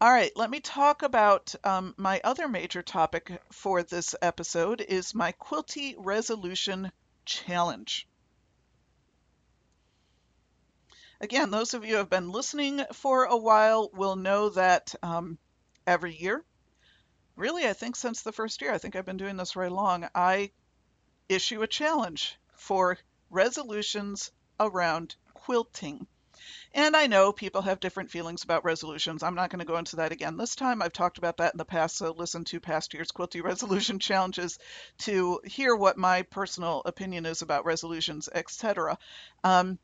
All right, let me talk about um, my other major topic for this episode is my Quilty Resolution Challenge. Again, those of you who have been listening for a while will know that um, every year, really, I think since the first year, I think I've been doing this right long, I issue a challenge for resolutions around quilting. And I know people have different feelings about resolutions. I'm not going to go into that again this time. I've talked about that in the past, so listen to past year's Quilty *laughs* resolution challenges to hear what my personal opinion is about resolutions, etc. Um,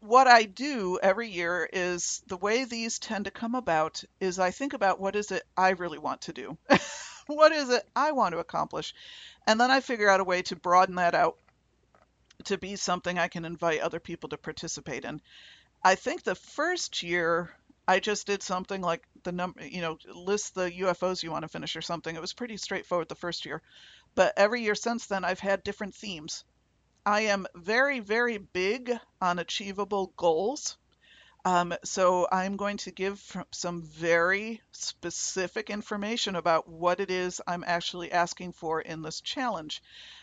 what I do every year is the way these tend to come about is I think about what is it I really want to do? *laughs* what is it I want to accomplish? And then I figure out a way to broaden that out to be something I can invite other people to participate in. I think the first year I just did something like the number, you know, list the UFOs you want to finish or something. It was pretty straightforward the first year. But every year since then, I've had different themes. I am very, very big on achievable goals. Um, so I'm going to give some very specific information about what it is I'm actually asking for in this challenge.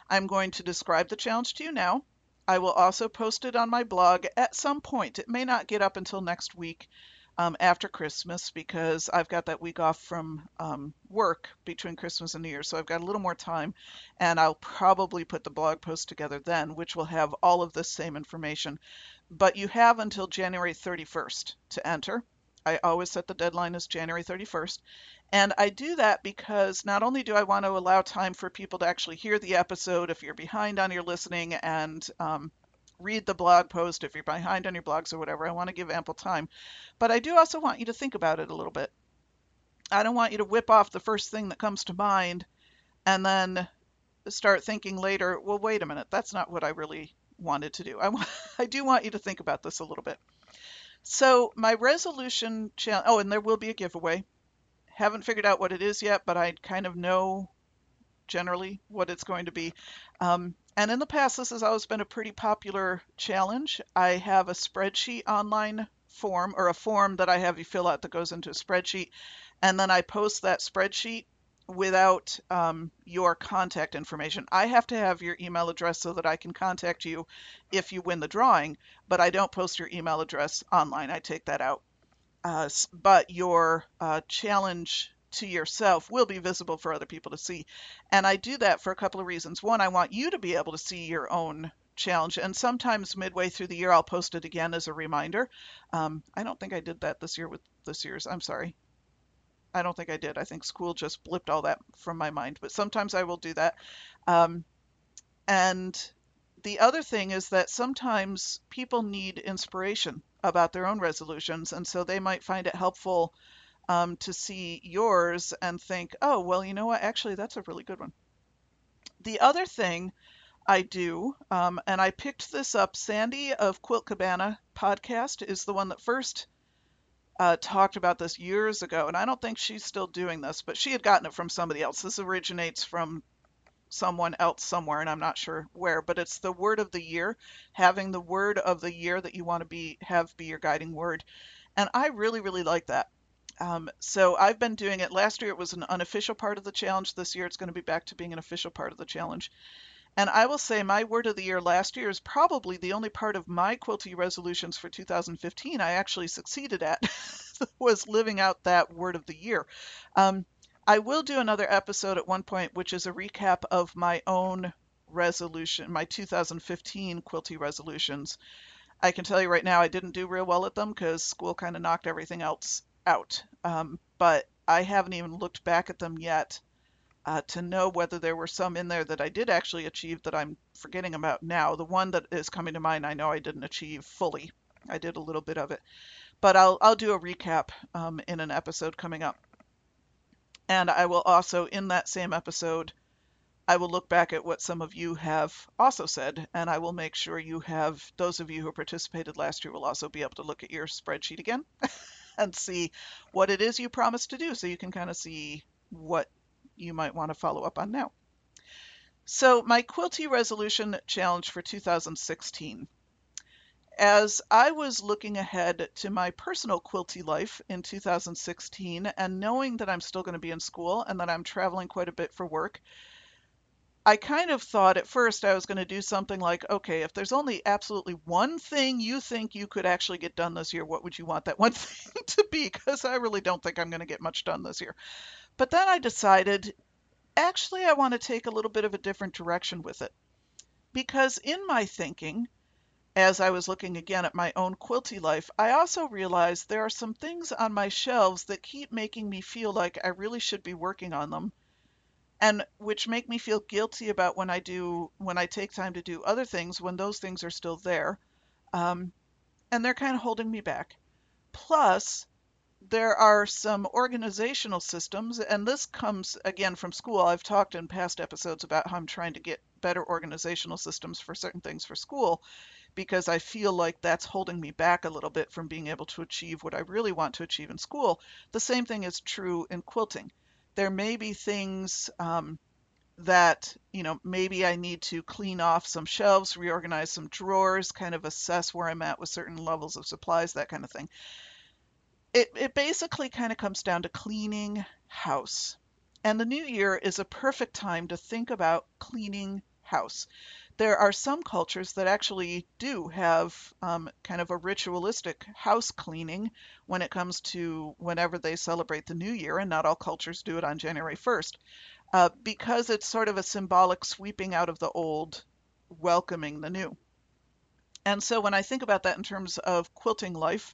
I'm going to describe the challenge to you now. I will also post it on my blog at some point. It may not get up until next week um, after Christmas because I've got that week off from um, work between Christmas and New Year. So I've got a little more time and I'll probably put the blog post together then, which will have all of this same information but you have until January 31st to enter. I always set the deadline as January 31st. And I do that because not only do I want to allow time for people to actually hear the episode if you're behind on your listening and um, read the blog post if you're behind on your blogs or whatever, I want to give ample time. But I do also want you to think about it a little bit. I don't want you to whip off the first thing that comes to mind and then start thinking later, well, wait a minute, that's not what I really wanted to do. I, *laughs* I do want you to think about this a little bit. So my resolution challenge, oh, and there will be a giveaway. Haven't figured out what it is yet, but I kind of know generally what it's going to be. Um, and in the past, this has always been a pretty popular challenge. I have a spreadsheet online form or a form that I have you fill out that goes into a spreadsheet. And then I post that spreadsheet without um, your contact information. I have to have your email address so that I can contact you if you win the drawing, but I don't post your email address online. I take that out. Uh, but your uh, challenge to yourself will be visible for other people to see. And I do that for a couple of reasons. One, I want you to be able to see your own challenge. And sometimes midway through the year, I'll post it again as a reminder. Um, I don't think I did that this year with this year's. I'm sorry. I don't think I did. I think school just blipped all that from my mind, but sometimes I will do that. Um, and the other thing is that sometimes people need inspiration about their own resolutions, and so they might find it helpful um, to see yours and think, oh, well, you know what? Actually, that's a really good one. The other thing I do, um, and I picked this up, Sandy of Quilt Cabana podcast is the one that first uh, talked about this years ago, and I don't think she's still doing this, but she had gotten it from somebody else. This originates from someone else somewhere, and I'm not sure where, but it's the word of the year, having the word of the year that you want to be have be your guiding word, and I really really like that. Um, so I've been doing it. Last year it was an unofficial part of the challenge. This year it's going to be back to being an official part of the challenge. And I will say my word of the year last year is probably the only part of my quilty resolutions for 2015 I actually succeeded at *laughs* was living out that word of the year. Um, I will do another episode at one point, which is a recap of my own resolution, my 2015 quilty resolutions. I can tell you right now, I didn't do real well at them because school kind of knocked everything else out. Um, but I haven't even looked back at them yet uh, to know whether there were some in there that I did actually achieve that I'm forgetting about now. The one that is coming to mind, I know I didn't achieve fully. I did a little bit of it, but I'll I'll do a recap um, in an episode coming up. And I will also, in that same episode, I will look back at what some of you have also said, and I will make sure you have, those of you who participated last year will also be able to look at your spreadsheet again *laughs* and see what it is you promised to do so you can kind of see what you might want to follow up on now. So my Quilty resolution challenge for 2016. As I was looking ahead to my personal quilty life in 2016 and knowing that I'm still going to be in school and that I'm traveling quite a bit for work, I kind of thought at first I was going to do something like, okay, if there's only absolutely one thing you think you could actually get done this year, what would you want that one *laughs* thing to be? Because I really don't think I'm going to get much done this year. But then I decided, actually, I want to take a little bit of a different direction with it. Because in my thinking, as I was looking again at my own quilty life, I also realized there are some things on my shelves that keep making me feel like I really should be working on them and which make me feel guilty about when I do when I take time to do other things when those things are still there. Um, and they're kind of holding me back. Plus, there are some organizational systems, and this comes again from school. I've talked in past episodes about how I'm trying to get better organizational systems for certain things for school because I feel like that's holding me back a little bit from being able to achieve what I really want to achieve in school. The same thing is true in quilting. There may be things um, that, you know, maybe I need to clean off some shelves, reorganize some drawers, kind of assess where I'm at with certain levels of supplies, that kind of thing. It, it basically kind of comes down to cleaning house. And the new year is a perfect time to think about cleaning house. There are some cultures that actually do have um, kind of a ritualistic house cleaning when it comes to whenever they celebrate the new year, and not all cultures do it on January 1st uh, because it's sort of a symbolic sweeping out of the old, welcoming the new. And so when I think about that in terms of quilting life,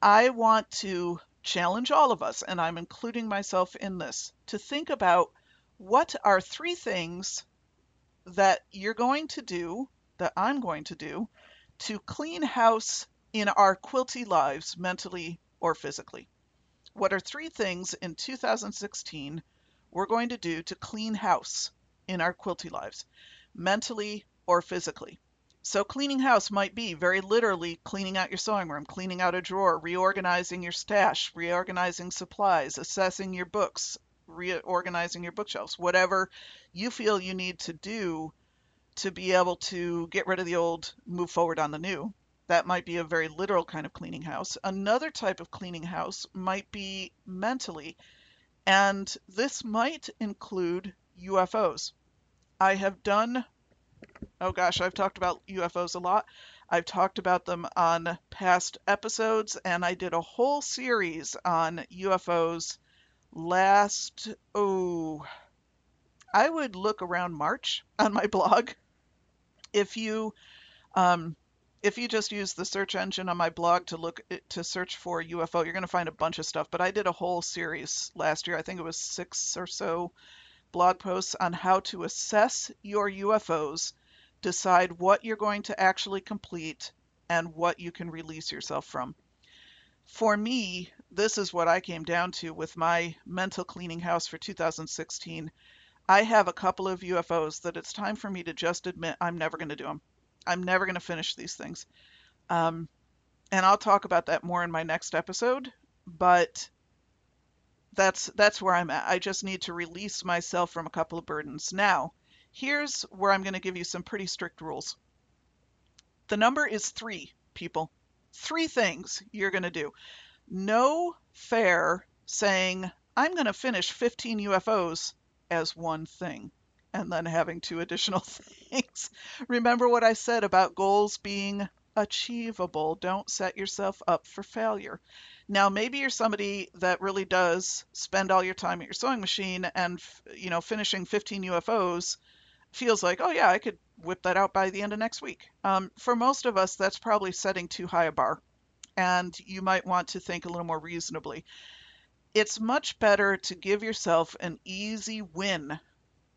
I want to challenge all of us, and I'm including myself in this, to think about what are three things that you're going to do, that I'm going to do, to clean house in our quilty lives, mentally or physically. What are three things in 2016 we're going to do to clean house in our quilty lives, mentally or physically. So, cleaning house might be very literally cleaning out your sewing room, cleaning out a drawer, reorganizing your stash, reorganizing supplies, assessing your books, reorganizing your bookshelves, whatever you feel you need to do to be able to get rid of the old, move forward on the new. That might be a very literal kind of cleaning house. Another type of cleaning house might be mentally and this might include UFOs. I have done, oh gosh, I've talked about UFOs a lot. I've talked about them on past episodes, and I did a whole series on UFOs last, oh, I would look around March *laughs* on my blog. If you um, if you just use the search engine on my blog to look to search for UFO, you're going to find a bunch of stuff. But I did a whole series last year. I think it was six or so blog posts on how to assess your UFOs, decide what you're going to actually complete, and what you can release yourself from. For me, this is what I came down to with my mental cleaning house for 2016. I have a couple of UFOs that it's time for me to just admit I'm never going to do them. I'm never going to finish these things. Um, and I'll talk about that more in my next episode, but that's that's where I'm at. I just need to release myself from a couple of burdens. Now, here's where I'm going to give you some pretty strict rules. The number is 3, people. 3 things you're going to do. No fair saying I'm going to finish 15 UFOs as one thing and then having two additional *laughs* things. Remember what I said about goals being achievable. Don't set yourself up for failure. Now, maybe you're somebody that really does spend all your time at your sewing machine and, you know, finishing 15 UFOs feels like, oh, yeah, I could whip that out by the end of next week. Um, for most of us, that's probably setting too high a bar, and you might want to think a little more reasonably. It's much better to give yourself an easy win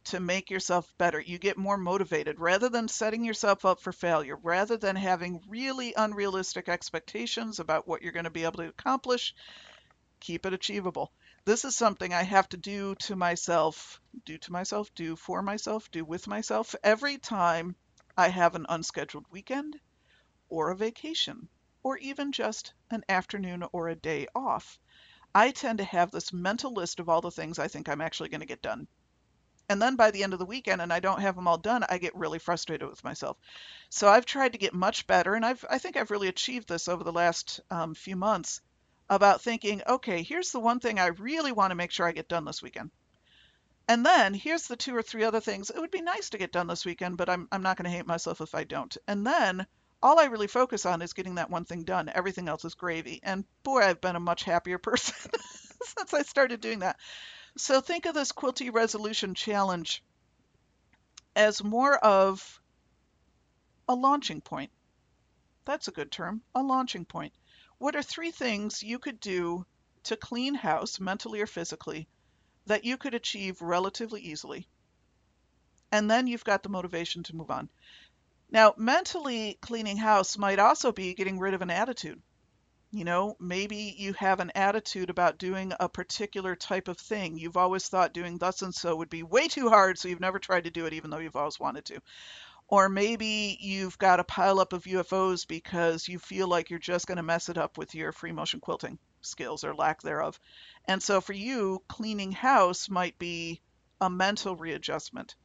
to make yourself better. You get more motivated rather than setting yourself up for failure, rather than having really unrealistic expectations about what you're going to be able to accomplish. Keep it achievable. This is something I have to do to myself, do to myself, do for myself, do with myself every time I have an unscheduled weekend or a vacation or even just an afternoon or a day off. I tend to have this mental list of all the things I think I'm actually going to get done and then by the end of the weekend and I don't have them all done, I get really frustrated with myself. So I've tried to get much better, and I've I think I've really achieved this over the last um, few months about thinking, okay, here's the one thing I really want to make sure I get done this weekend. And then here's the two or three other things. It would be nice to get done this weekend, but I'm I'm not going to hate myself if I don't. And then all I really focus on is getting that one thing done. Everything else is gravy. And boy, I've been a much happier *laughs* person *laughs* since I started doing that. So think of this Quilty Resolution Challenge as more of a launching point. That's a good term, a launching point. What are three things you could do to clean house, mentally or physically, that you could achieve relatively easily? And then you've got the motivation to move on. Now, mentally cleaning house might also be getting rid of an attitude. You know, maybe you have an attitude about doing a particular type of thing. You've always thought doing thus and so would be way too hard, so you've never tried to do it even though you've always wanted to. Or maybe you've got a pile up of UFOs because you feel like you're just going to mess it up with your free motion quilting skills or lack thereof. And so for you, cleaning house might be a mental readjustment.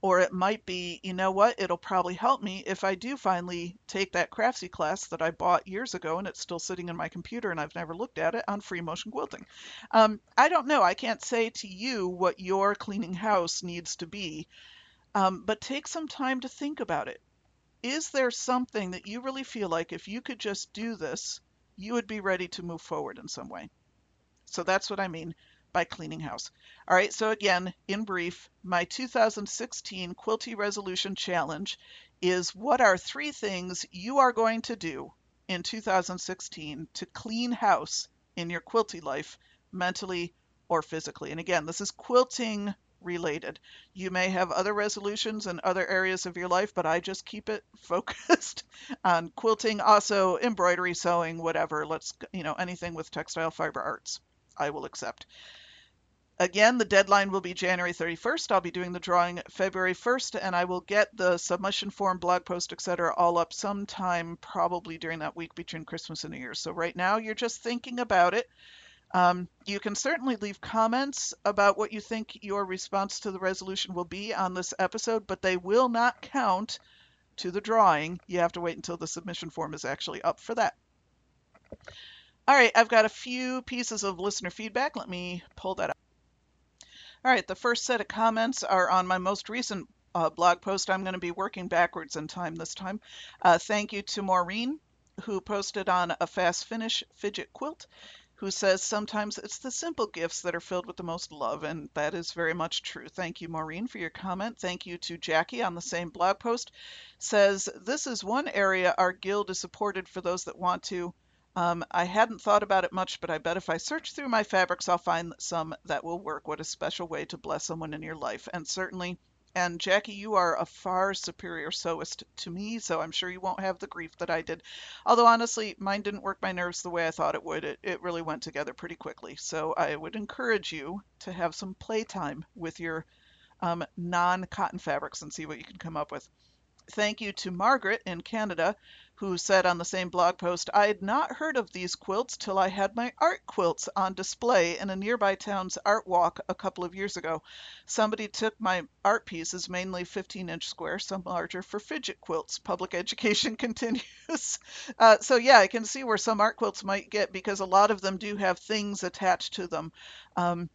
Or it might be, you know what, it'll probably help me if I do finally take that Craftsy class that I bought years ago and it's still sitting in my computer and I've never looked at it on free motion quilting. Um, I don't know. I can't say to you what your cleaning house needs to be, um, but take some time to think about it. Is there something that you really feel like if you could just do this, you would be ready to move forward in some way? So that's what I mean by cleaning house. All right, so again, in brief, my 2016 Quilty Resolution Challenge is what are three things you are going to do in 2016 to clean house in your quilty life, mentally or physically. And again, this is quilting related. You may have other resolutions in other areas of your life, but I just keep it *laughs* focused on quilting, also embroidery, sewing, whatever. Let's, you know, anything with textile fiber arts, I will accept. Again, the deadline will be January 31st. I'll be doing the drawing February 1st, and I will get the submission form, blog post, etc., all up sometime probably during that week between Christmas and New Year's. So right now, you're just thinking about it. Um, you can certainly leave comments about what you think your response to the resolution will be on this episode, but they will not count to the drawing. You have to wait until the submission form is actually up for that. All right, I've got a few pieces of listener feedback. Let me pull that up. All right, the first set of comments are on my most recent uh, blog post. I'm going to be working backwards in time this time. Uh, thank you to Maureen, who posted on a fast finish fidget quilt, who says sometimes it's the simple gifts that are filled with the most love, and that is very much true. Thank you, Maureen, for your comment. Thank you to Jackie on the same blog post. Says this is one area our guild is supported for those that want to. Um, I hadn't thought about it much, but I bet if I search through my fabrics, I'll find some that will work. What a special way to bless someone in your life. And certainly, and Jackie, you are a far superior sewist to me, so I'm sure you won't have the grief that I did. Although honestly, mine didn't work my nerves the way I thought it would. It, it really went together pretty quickly. So I would encourage you to have some playtime with your um, non-cotton fabrics and see what you can come up with. Thank you to Margaret in Canada who said on the same blog post, I had not heard of these quilts till I had my art quilts on display in a nearby town's art walk a couple of years ago. Somebody took my art pieces, mainly 15 inch square, some larger, for fidget quilts. Public *laughs* education continues. Uh, so, yeah, I can see where some art quilts might get because a lot of them do have things attached to them. Um,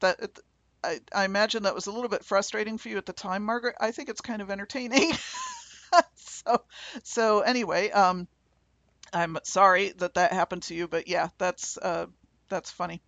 that I, I imagine that was a little bit frustrating for you at the time, Margaret. I think it's kind of entertaining. *laughs* *laughs* so, so anyway, um, I'm sorry that that happened to you, but yeah, that's uh, that's funny.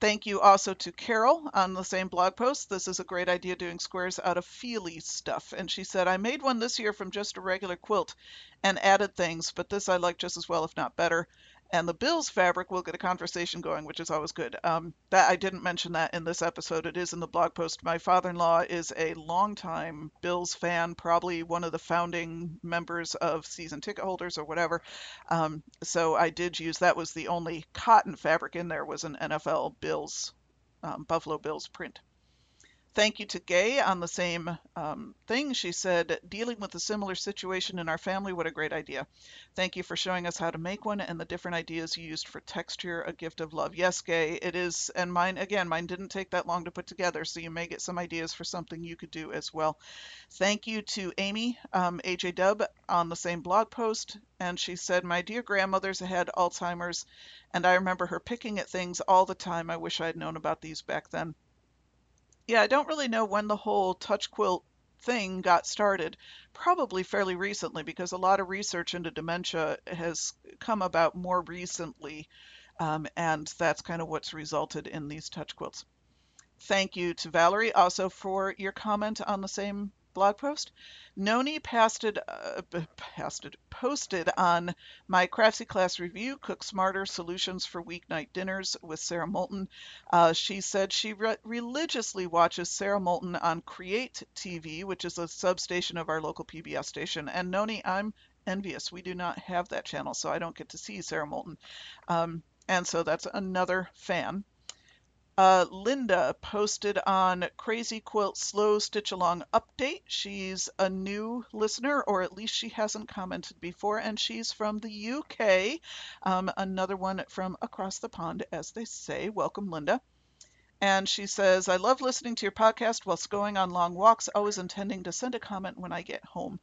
Thank you also to Carol on the same blog post. This is a great idea doing squares out of feely stuff. And she said, I made one this year from just a regular quilt and added things, but this I like just as well, if not better and the Bills fabric will get a conversation going, which is always good. Um, that I didn't mention that in this episode. It is in the blog post. My father-in-law is a longtime Bills fan, probably one of the founding members of season ticket holders or whatever. Um, so I did use that was the only cotton fabric in there was an NFL Bills, um, Buffalo Bills print. Thank you to Gay on the same um, thing. She said, dealing with a similar situation in our family, what a great idea. Thank you for showing us how to make one and the different ideas you used for texture, a gift of love. Yes, Gay, it is. And mine, again, mine didn't take that long to put together, so you may get some ideas for something you could do as well. Thank you to Amy, um, AJ Dub, on the same blog post. And she said, My dear grandmother's had Alzheimer's, and I remember her picking at things all the time. I wish I had known about these back then. Yeah, I don't really know when the whole touch quilt thing got started. Probably fairly recently because a lot of research into dementia has come about more recently, um, and that's kind of what's resulted in these touch quilts. Thank you to Valerie also for your comment on the same blog post. Noni pasted, uh, *laughs* pasted, posted on my Craftsy class review, Cook Smarter Solutions for Weeknight Dinners with Sara Moulton. Uh, she said she re religiously watches Sara Moulton on Create TV, which is a substation of our local PBS station. And Noni, I'm envious. We do not have that channel, so I don't get to see Sara Moulton. Um, and so that's another fan. Uh, Linda posted on Crazy Quilt Slow Stitch Along Update. She's a new listener, or at least she hasn't commented before, and she's from the UK. Um, another one from across the pond, as they say. Welcome, Linda. And she says, I love listening to your podcast whilst going on long walks, always intending to send a comment when I get home.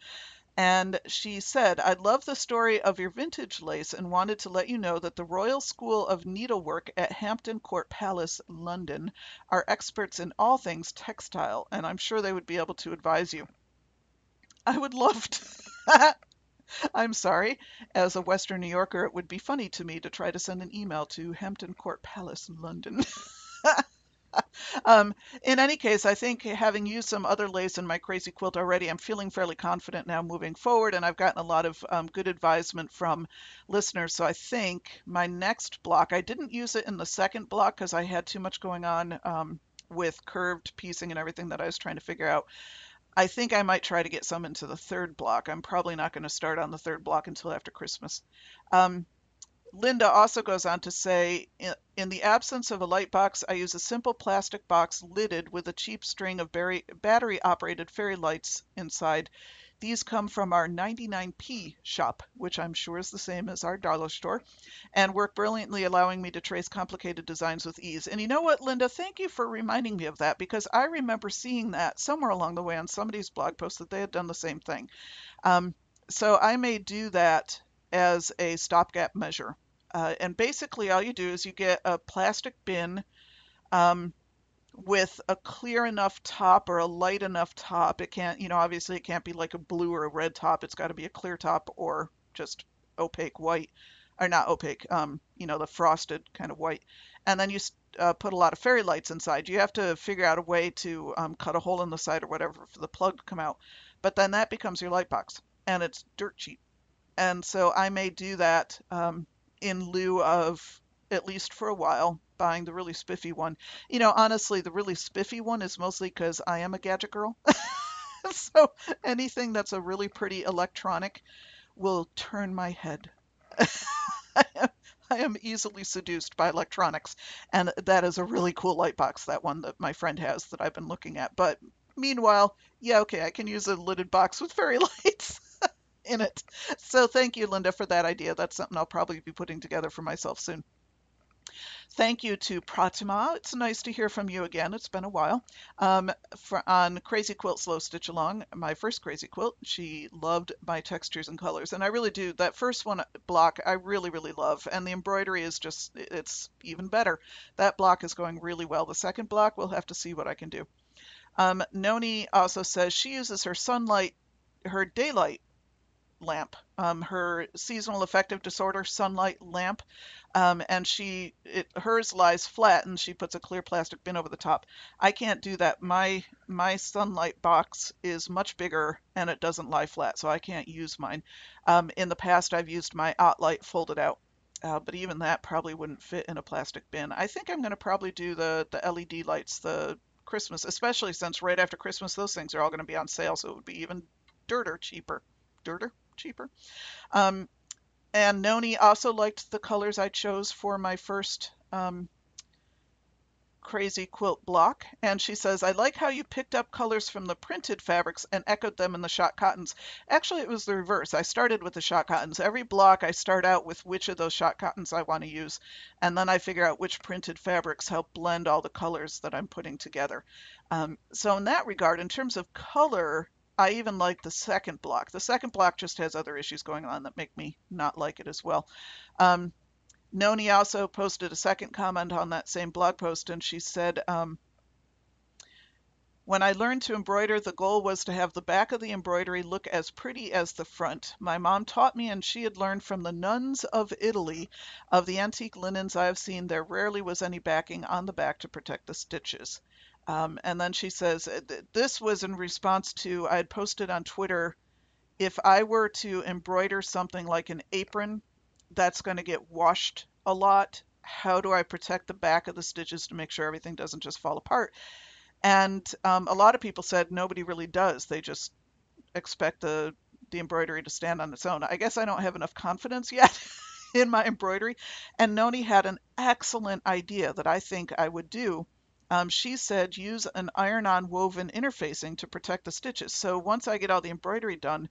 And she said, I love the story of your vintage lace and wanted to let you know that the Royal School of Needlework at Hampton Court Palace, London, are experts in all things textile, and I'm sure they would be able to advise you. I would love to. *laughs* I'm sorry. As a Western New Yorker, it would be funny to me to try to send an email to Hampton Court Palace, London. *laughs* *laughs* um, in any case, I think having used some other lace in my crazy quilt already, I'm feeling fairly confident now moving forward, and I've gotten a lot of um, good advisement from listeners. So I think my next block, I didn't use it in the second block because I had too much going on um, with curved piecing and everything that I was trying to figure out. I think I might try to get some into the third block. I'm probably not going to start on the third block until after Christmas. Um, Linda also goes on to say, in the absence of a light box, I use a simple plastic box lidded with a cheap string of battery operated fairy lights inside. These come from our 99p shop, which I'm sure is the same as our dollar store, and work brilliantly, allowing me to trace complicated designs with ease. And you know what, Linda? Thank you for reminding me of that because I remember seeing that somewhere along the way on somebody's blog post that they had done the same thing. Um, so I may do that as a stopgap measure. Uh, and basically, all you do is you get a plastic bin um, with a clear enough top or a light enough top. It can't, you know, obviously it can't be like a blue or a red top. It's got to be a clear top or just opaque white, or not opaque, um, you know, the frosted kind of white. And then you uh, put a lot of fairy lights inside. You have to figure out a way to um, cut a hole in the side or whatever for the plug to come out. But then that becomes your light box, and it's dirt cheap and so I may do that um, in lieu of, at least for a while, buying the really spiffy one. You know, honestly, the really spiffy one is mostly because I am a gadget girl. *laughs* so anything that's a really pretty electronic will turn my head. *laughs* I am easily seduced by electronics, and that is a really cool light box, that one that my friend has that I've been looking at. But meanwhile, yeah, okay, I can use a lidded box with fairy *laughs* lights in it. So thank you, Linda, for that idea. That's something I'll probably be putting together for myself soon. Thank you to Pratima. It's nice to hear from you again. It's been a while. Um, for, on Crazy Quilt Slow Stitch Along, my first Crazy Quilt, she loved my textures and colors. And I really do. That first one block, I really, really love. And the embroidery is just, it's even better. That block is going really well. The second block, we'll have to see what I can do. Um, Noni also says she uses her sunlight, her daylight lamp, um, her seasonal affective disorder sunlight lamp, um, and she it, hers lies flat and she puts a clear plastic bin over the top. I can't do that. My my sunlight box is much bigger and it doesn't lie flat, so I can't use mine. Um, in the past, I've used my OttLite folded out. Uh, but even that probably wouldn't fit in a plastic bin. I think I'm going to probably do the the LED lights, the Christmas, especially since right after Christmas those things are all going to be on sale, so it would be even dirter cheaper. Dirter? Cheaper. Um, and Noni also liked the colors I chose for my first um, crazy quilt block. And she says, I like how you picked up colors from the printed fabrics and echoed them in the shot cottons. Actually, it was the reverse. I started with the shot cottons. Every block, I start out with which of those shot cottons I want to use. And then I figure out which printed fabrics help blend all the colors that I'm putting together. Um, so in that regard, in terms of color, I even like the second block. The second block just has other issues going on that make me not like it as well. Um, Noni also posted a second comment on that same blog post, and she said, um, when I learned to embroider, the goal was to have the back of the embroidery look as pretty as the front. My mom taught me, and she had learned from the nuns of Italy. Of the antique linens I have seen, there rarely was any backing on the back to protect the stitches. Um, and then she says, uh, This was in response to, I had posted on Twitter, if I were to embroider something like an apron that's going to get washed a lot, how do I protect the back of the stitches to make sure everything doesn't just fall apart? And um, a lot of people said nobody really does. They just expect the the embroidery to stand on its own. I guess I don't have enough confidence yet *laughs* in my embroidery. And Noni had an excellent idea that I think I would do um, she said use an iron-on woven interfacing to protect the stitches. So once I get all the embroidery done,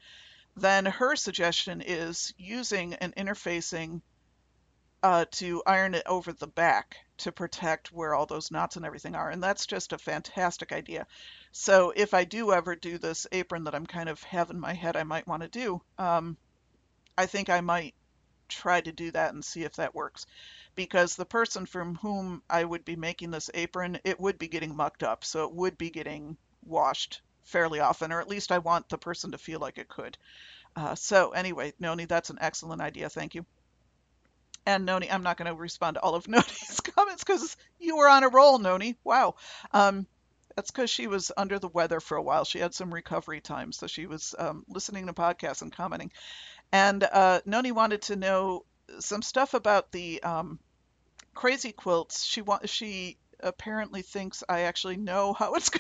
then her suggestion is using an interfacing uh, to iron it over the back to protect where all those knots and everything are. And that's just a fantastic idea. So if I do ever do this apron that I'm kind of have in my head I might want to do, um, I think I might try to do that and see if that works. Because the person from whom I would be making this apron, it would be getting mucked up. So it would be getting washed fairly often, or at least I want the person to feel like it could. Uh, so anyway, Noni, that's an excellent idea. Thank you. And Noni, I'm not going to respond to all of *laughs* Noni's comments because you were on a roll, Noni. Wow. Um, that's because she was under the weather for a while. She had some recovery time, so she was um, listening to podcasts and commenting. And uh, Noni wanted to know some stuff about the um, crazy quilts. She wa- she apparently thinks I actually know how *laughs* it's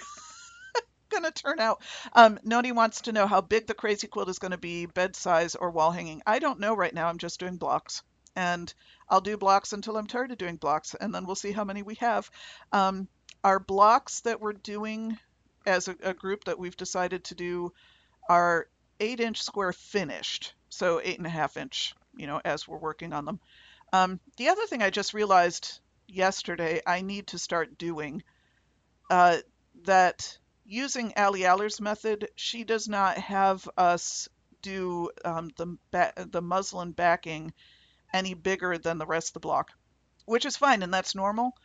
going to turn out. Um, Noni wants to know how big the crazy quilt is going to be, bed size or wall hanging. I don't know right now. I'm just doing blocks and I'll do blocks until I'm tired of doing blocks, and then we'll see how many we have. Um, our blocks that we're doing as a, a, group that we've decided to do are eight inch square finished, so eight and a half inch, you know, as we're working on them. Um, the other thing I just realized yesterday I need to start doing uh, that using Allie Aller's method, she does not have us do um, the the muslin backing any bigger than the rest of the block, which is fine and that's normal.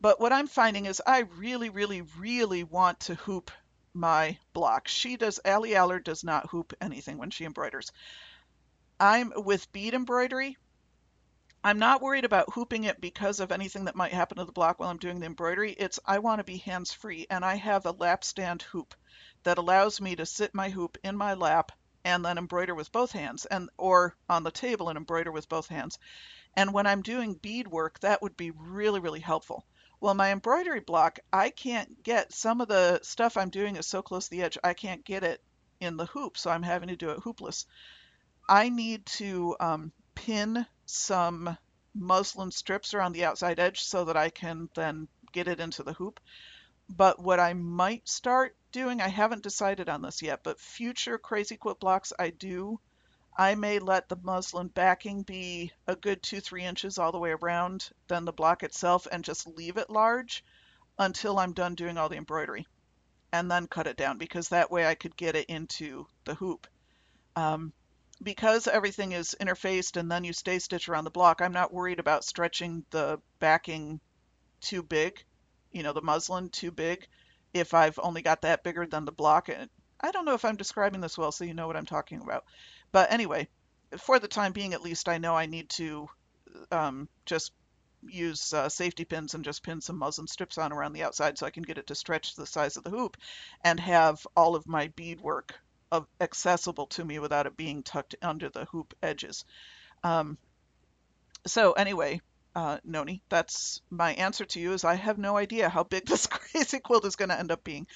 But what I'm finding is I really, really, really want to hoop my block. She does, Allie Aller does not hoop anything when she embroiders. I'm with bead embroidery. I'm not worried about hooping it because of anything that might happen to the block while I'm doing the embroidery. It's I want to be hands free and I have a lap stand hoop that allows me to sit my hoop in my lap and then embroider with both hands and or on the table and embroider with both hands. And when I'm doing bead work, that would be really, really helpful. Well, my embroidery block, I can't get some of the stuff I'm doing is so close to the edge, I can't get it in the hoop, so I'm having to do it hoopless. I need to um, pin some muslin strips around the outside edge so that I can then get it into the hoop. But what I might start doing, I haven't decided on this yet, but future Crazy Quilt blocks I do, I may let the muslin backing be a good two, three inches all the way around, then the block itself, and just leave it large until I'm done doing all the embroidery. And then cut it down because that way I could get it into the hoop. Um, because everything is interfaced and then you stay stitch around the block, I'm not worried about stretching the backing too big you know, the muslin too big if I've only got that bigger than the block. And I don't know if I'm describing this well, so you know what I'm talking about. But anyway, for the time being, at least I know I need to um, just use uh, safety pins and just pin some muslin strips on around the outside so I can get it to stretch the size of the hoop and have all of my beadwork of, accessible to me without it being tucked under the hoop edges. Um, so anyway, uh, Noni. That's my answer to you is I have no idea how big *laughs* this crazy quilt is going to end up being.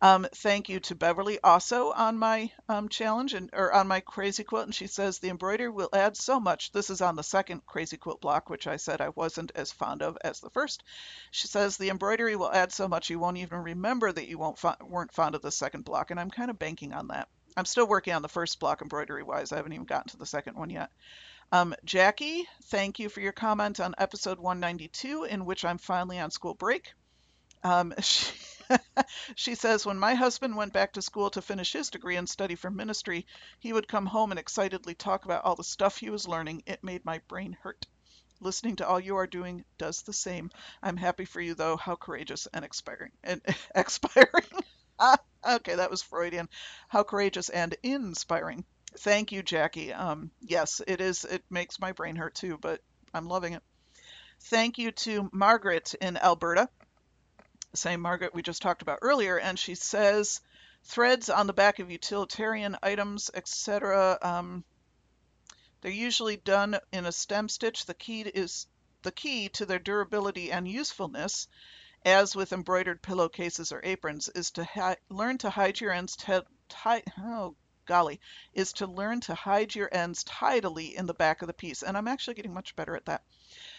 Um, thank you to Beverly also on my um, challenge and or on my crazy quilt, and she says the embroidery will add so much. This is on the second crazy quilt block, which I said I wasn't as fond of as the first. She says the embroidery will add so much you won't even remember that you won't weren't fond of the second block, and I'm kind of banking on that. I'm still working on the first block embroidery wise. I haven't even gotten to the second one yet. Um, Jackie, thank you for your comment on episode 192, in which I'm finally on school break. Um, *laughs* she, she says, When my husband went back to school to finish his degree and study for ministry, he would come home and excitedly talk about all the stuff he was learning. It made my brain hurt. Listening to all you are doing does the same. I'm happy for you, though. How courageous and expiring. And *laughs* expiring. *laughs* okay, that was Freudian. How courageous and inspiring. Thank you, Jackie. Um, yes, it is. It makes my brain hurt too, but I'm loving it. Thank you to Margaret in Alberta. Same Margaret we just talked about earlier, and she says threads on the back of utilitarian items, etc. Um, they're usually done in a stem stitch. The key is the key to their durability and usefulness, as with embroidered pillowcases or aprons, is to ha- learn to hide your ends. Oh golly, is to learn to hide your ends tidily in the back of the piece. And I'm actually getting much better at that.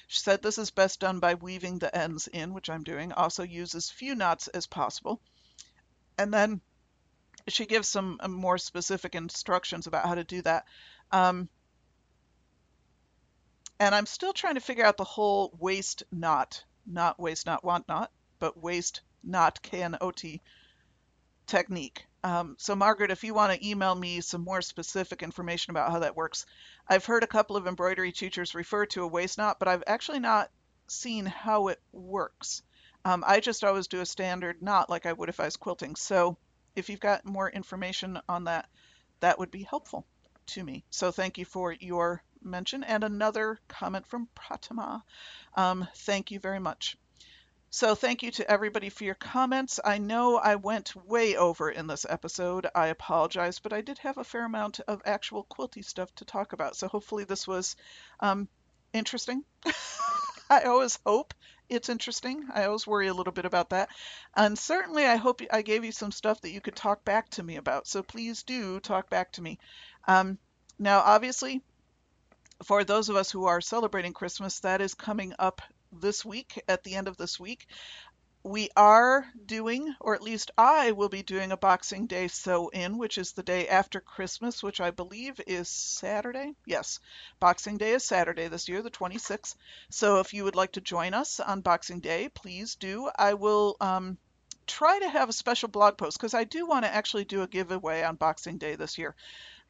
She said this is best done by weaving the ends in, which I'm doing. Also uses few knots as possible. And then she gives some um, more specific instructions about how to do that. Um, and I'm still trying to figure out the whole waste not, not waste not want not, but waste not K N O T technique. Um, so, Margaret, if you want to email me some more specific information about how that works, I've heard a couple of embroidery teachers refer to a waste knot, but I've actually not seen how it works. Um, I just always do a standard knot like I would if I was quilting. So, if you've got more information on that, that would be helpful to me. So, thank you for your mention. And another comment from Pratima. Um, thank you very much. So thank you to everybody for your comments. I know I went way over in this episode. I apologize, but I did have a fair amount of actual quilty stuff to talk about. So hopefully this was um, interesting. *laughs* I always hope it's interesting. I always worry a little bit about that. And certainly I hope I gave you some stuff that you could talk back to me about. So please do talk back to me. Um, now, obviously, for those of us who are celebrating Christmas, that is coming up this week, at the end of this week. We are doing, or at least I will be doing a Boxing Day sew in, which is the day after Christmas, which I believe is Saturday. Yes, Boxing Day is Saturday this year, the 26th. So if you would like to join us on Boxing Day, please do. I will um, try to have a special blog post because I do want to actually do a giveaway on Boxing Day this year.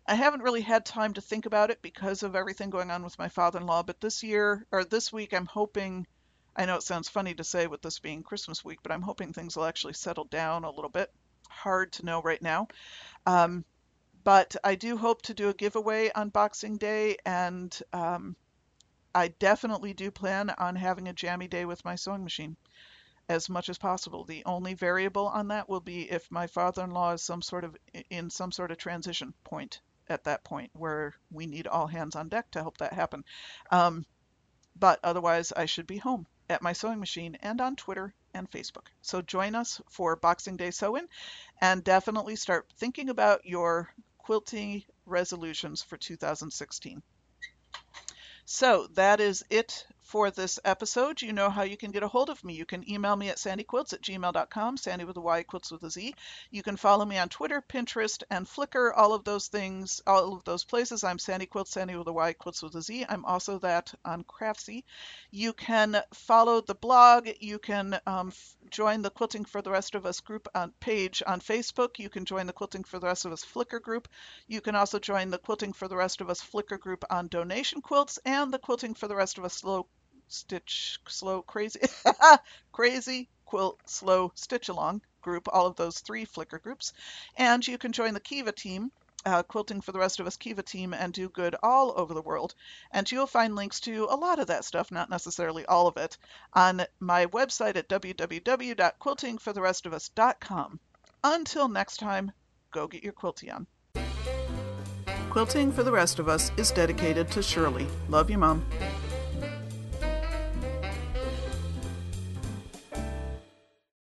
I haven't really had time to think about it because of everything going on with my father-in-law, but this year or this week I'm hoping I know it sounds funny to say with this being Christmas week, but I'm hoping things will actually settle down a little bit. Hard to know right now. Um, but I do hope to do a giveaway on Boxing Day, and um, I definitely do plan on having a jammy day with my sewing machine as much as possible. The only variable on that will be if my father-in-law is some sort of in some sort of transition point at that point where we need all hands on deck to help that happen. Um, but otherwise, I should be home at my sewing machine and on Twitter and Facebook. So join us for Boxing Day Sew-In and definitely start thinking about your quilting resolutions for 2016. So that is it for this episode. You know how you can get a hold of me. You can email me at sandyquiltz at gmail.com, sandy with a Y, quilts with a Z. You can follow me on Twitter, Pinterest, and Flickr, all of those things, all of those places. I'm Sandy Quilts, Sandy with a Y, quilts with a Z. I'm also that on Craftsy. You can follow the blog. You can um, join the Quilting for the Rest of Us group on page on Facebook. You can join the Quilting for the Rest of Us Flickr group. You can also join the Quilting for the Rest of Us Flickr group on donation quilts and the Quilting for the Rest of Us slow stitch slow crazy *laughs* crazy quilt slow stitch along group all of those three flickr groups. And you can join the kiva team uh, quilting for the rest of us kiva team and do good all over the world. And you'll find links to a lot of that stuff not necessarily all of it on my website at www.quiltingfortherestofus.com until next time go get your quilty on quilting for the rest of us is dedicated to shirley. Love you mom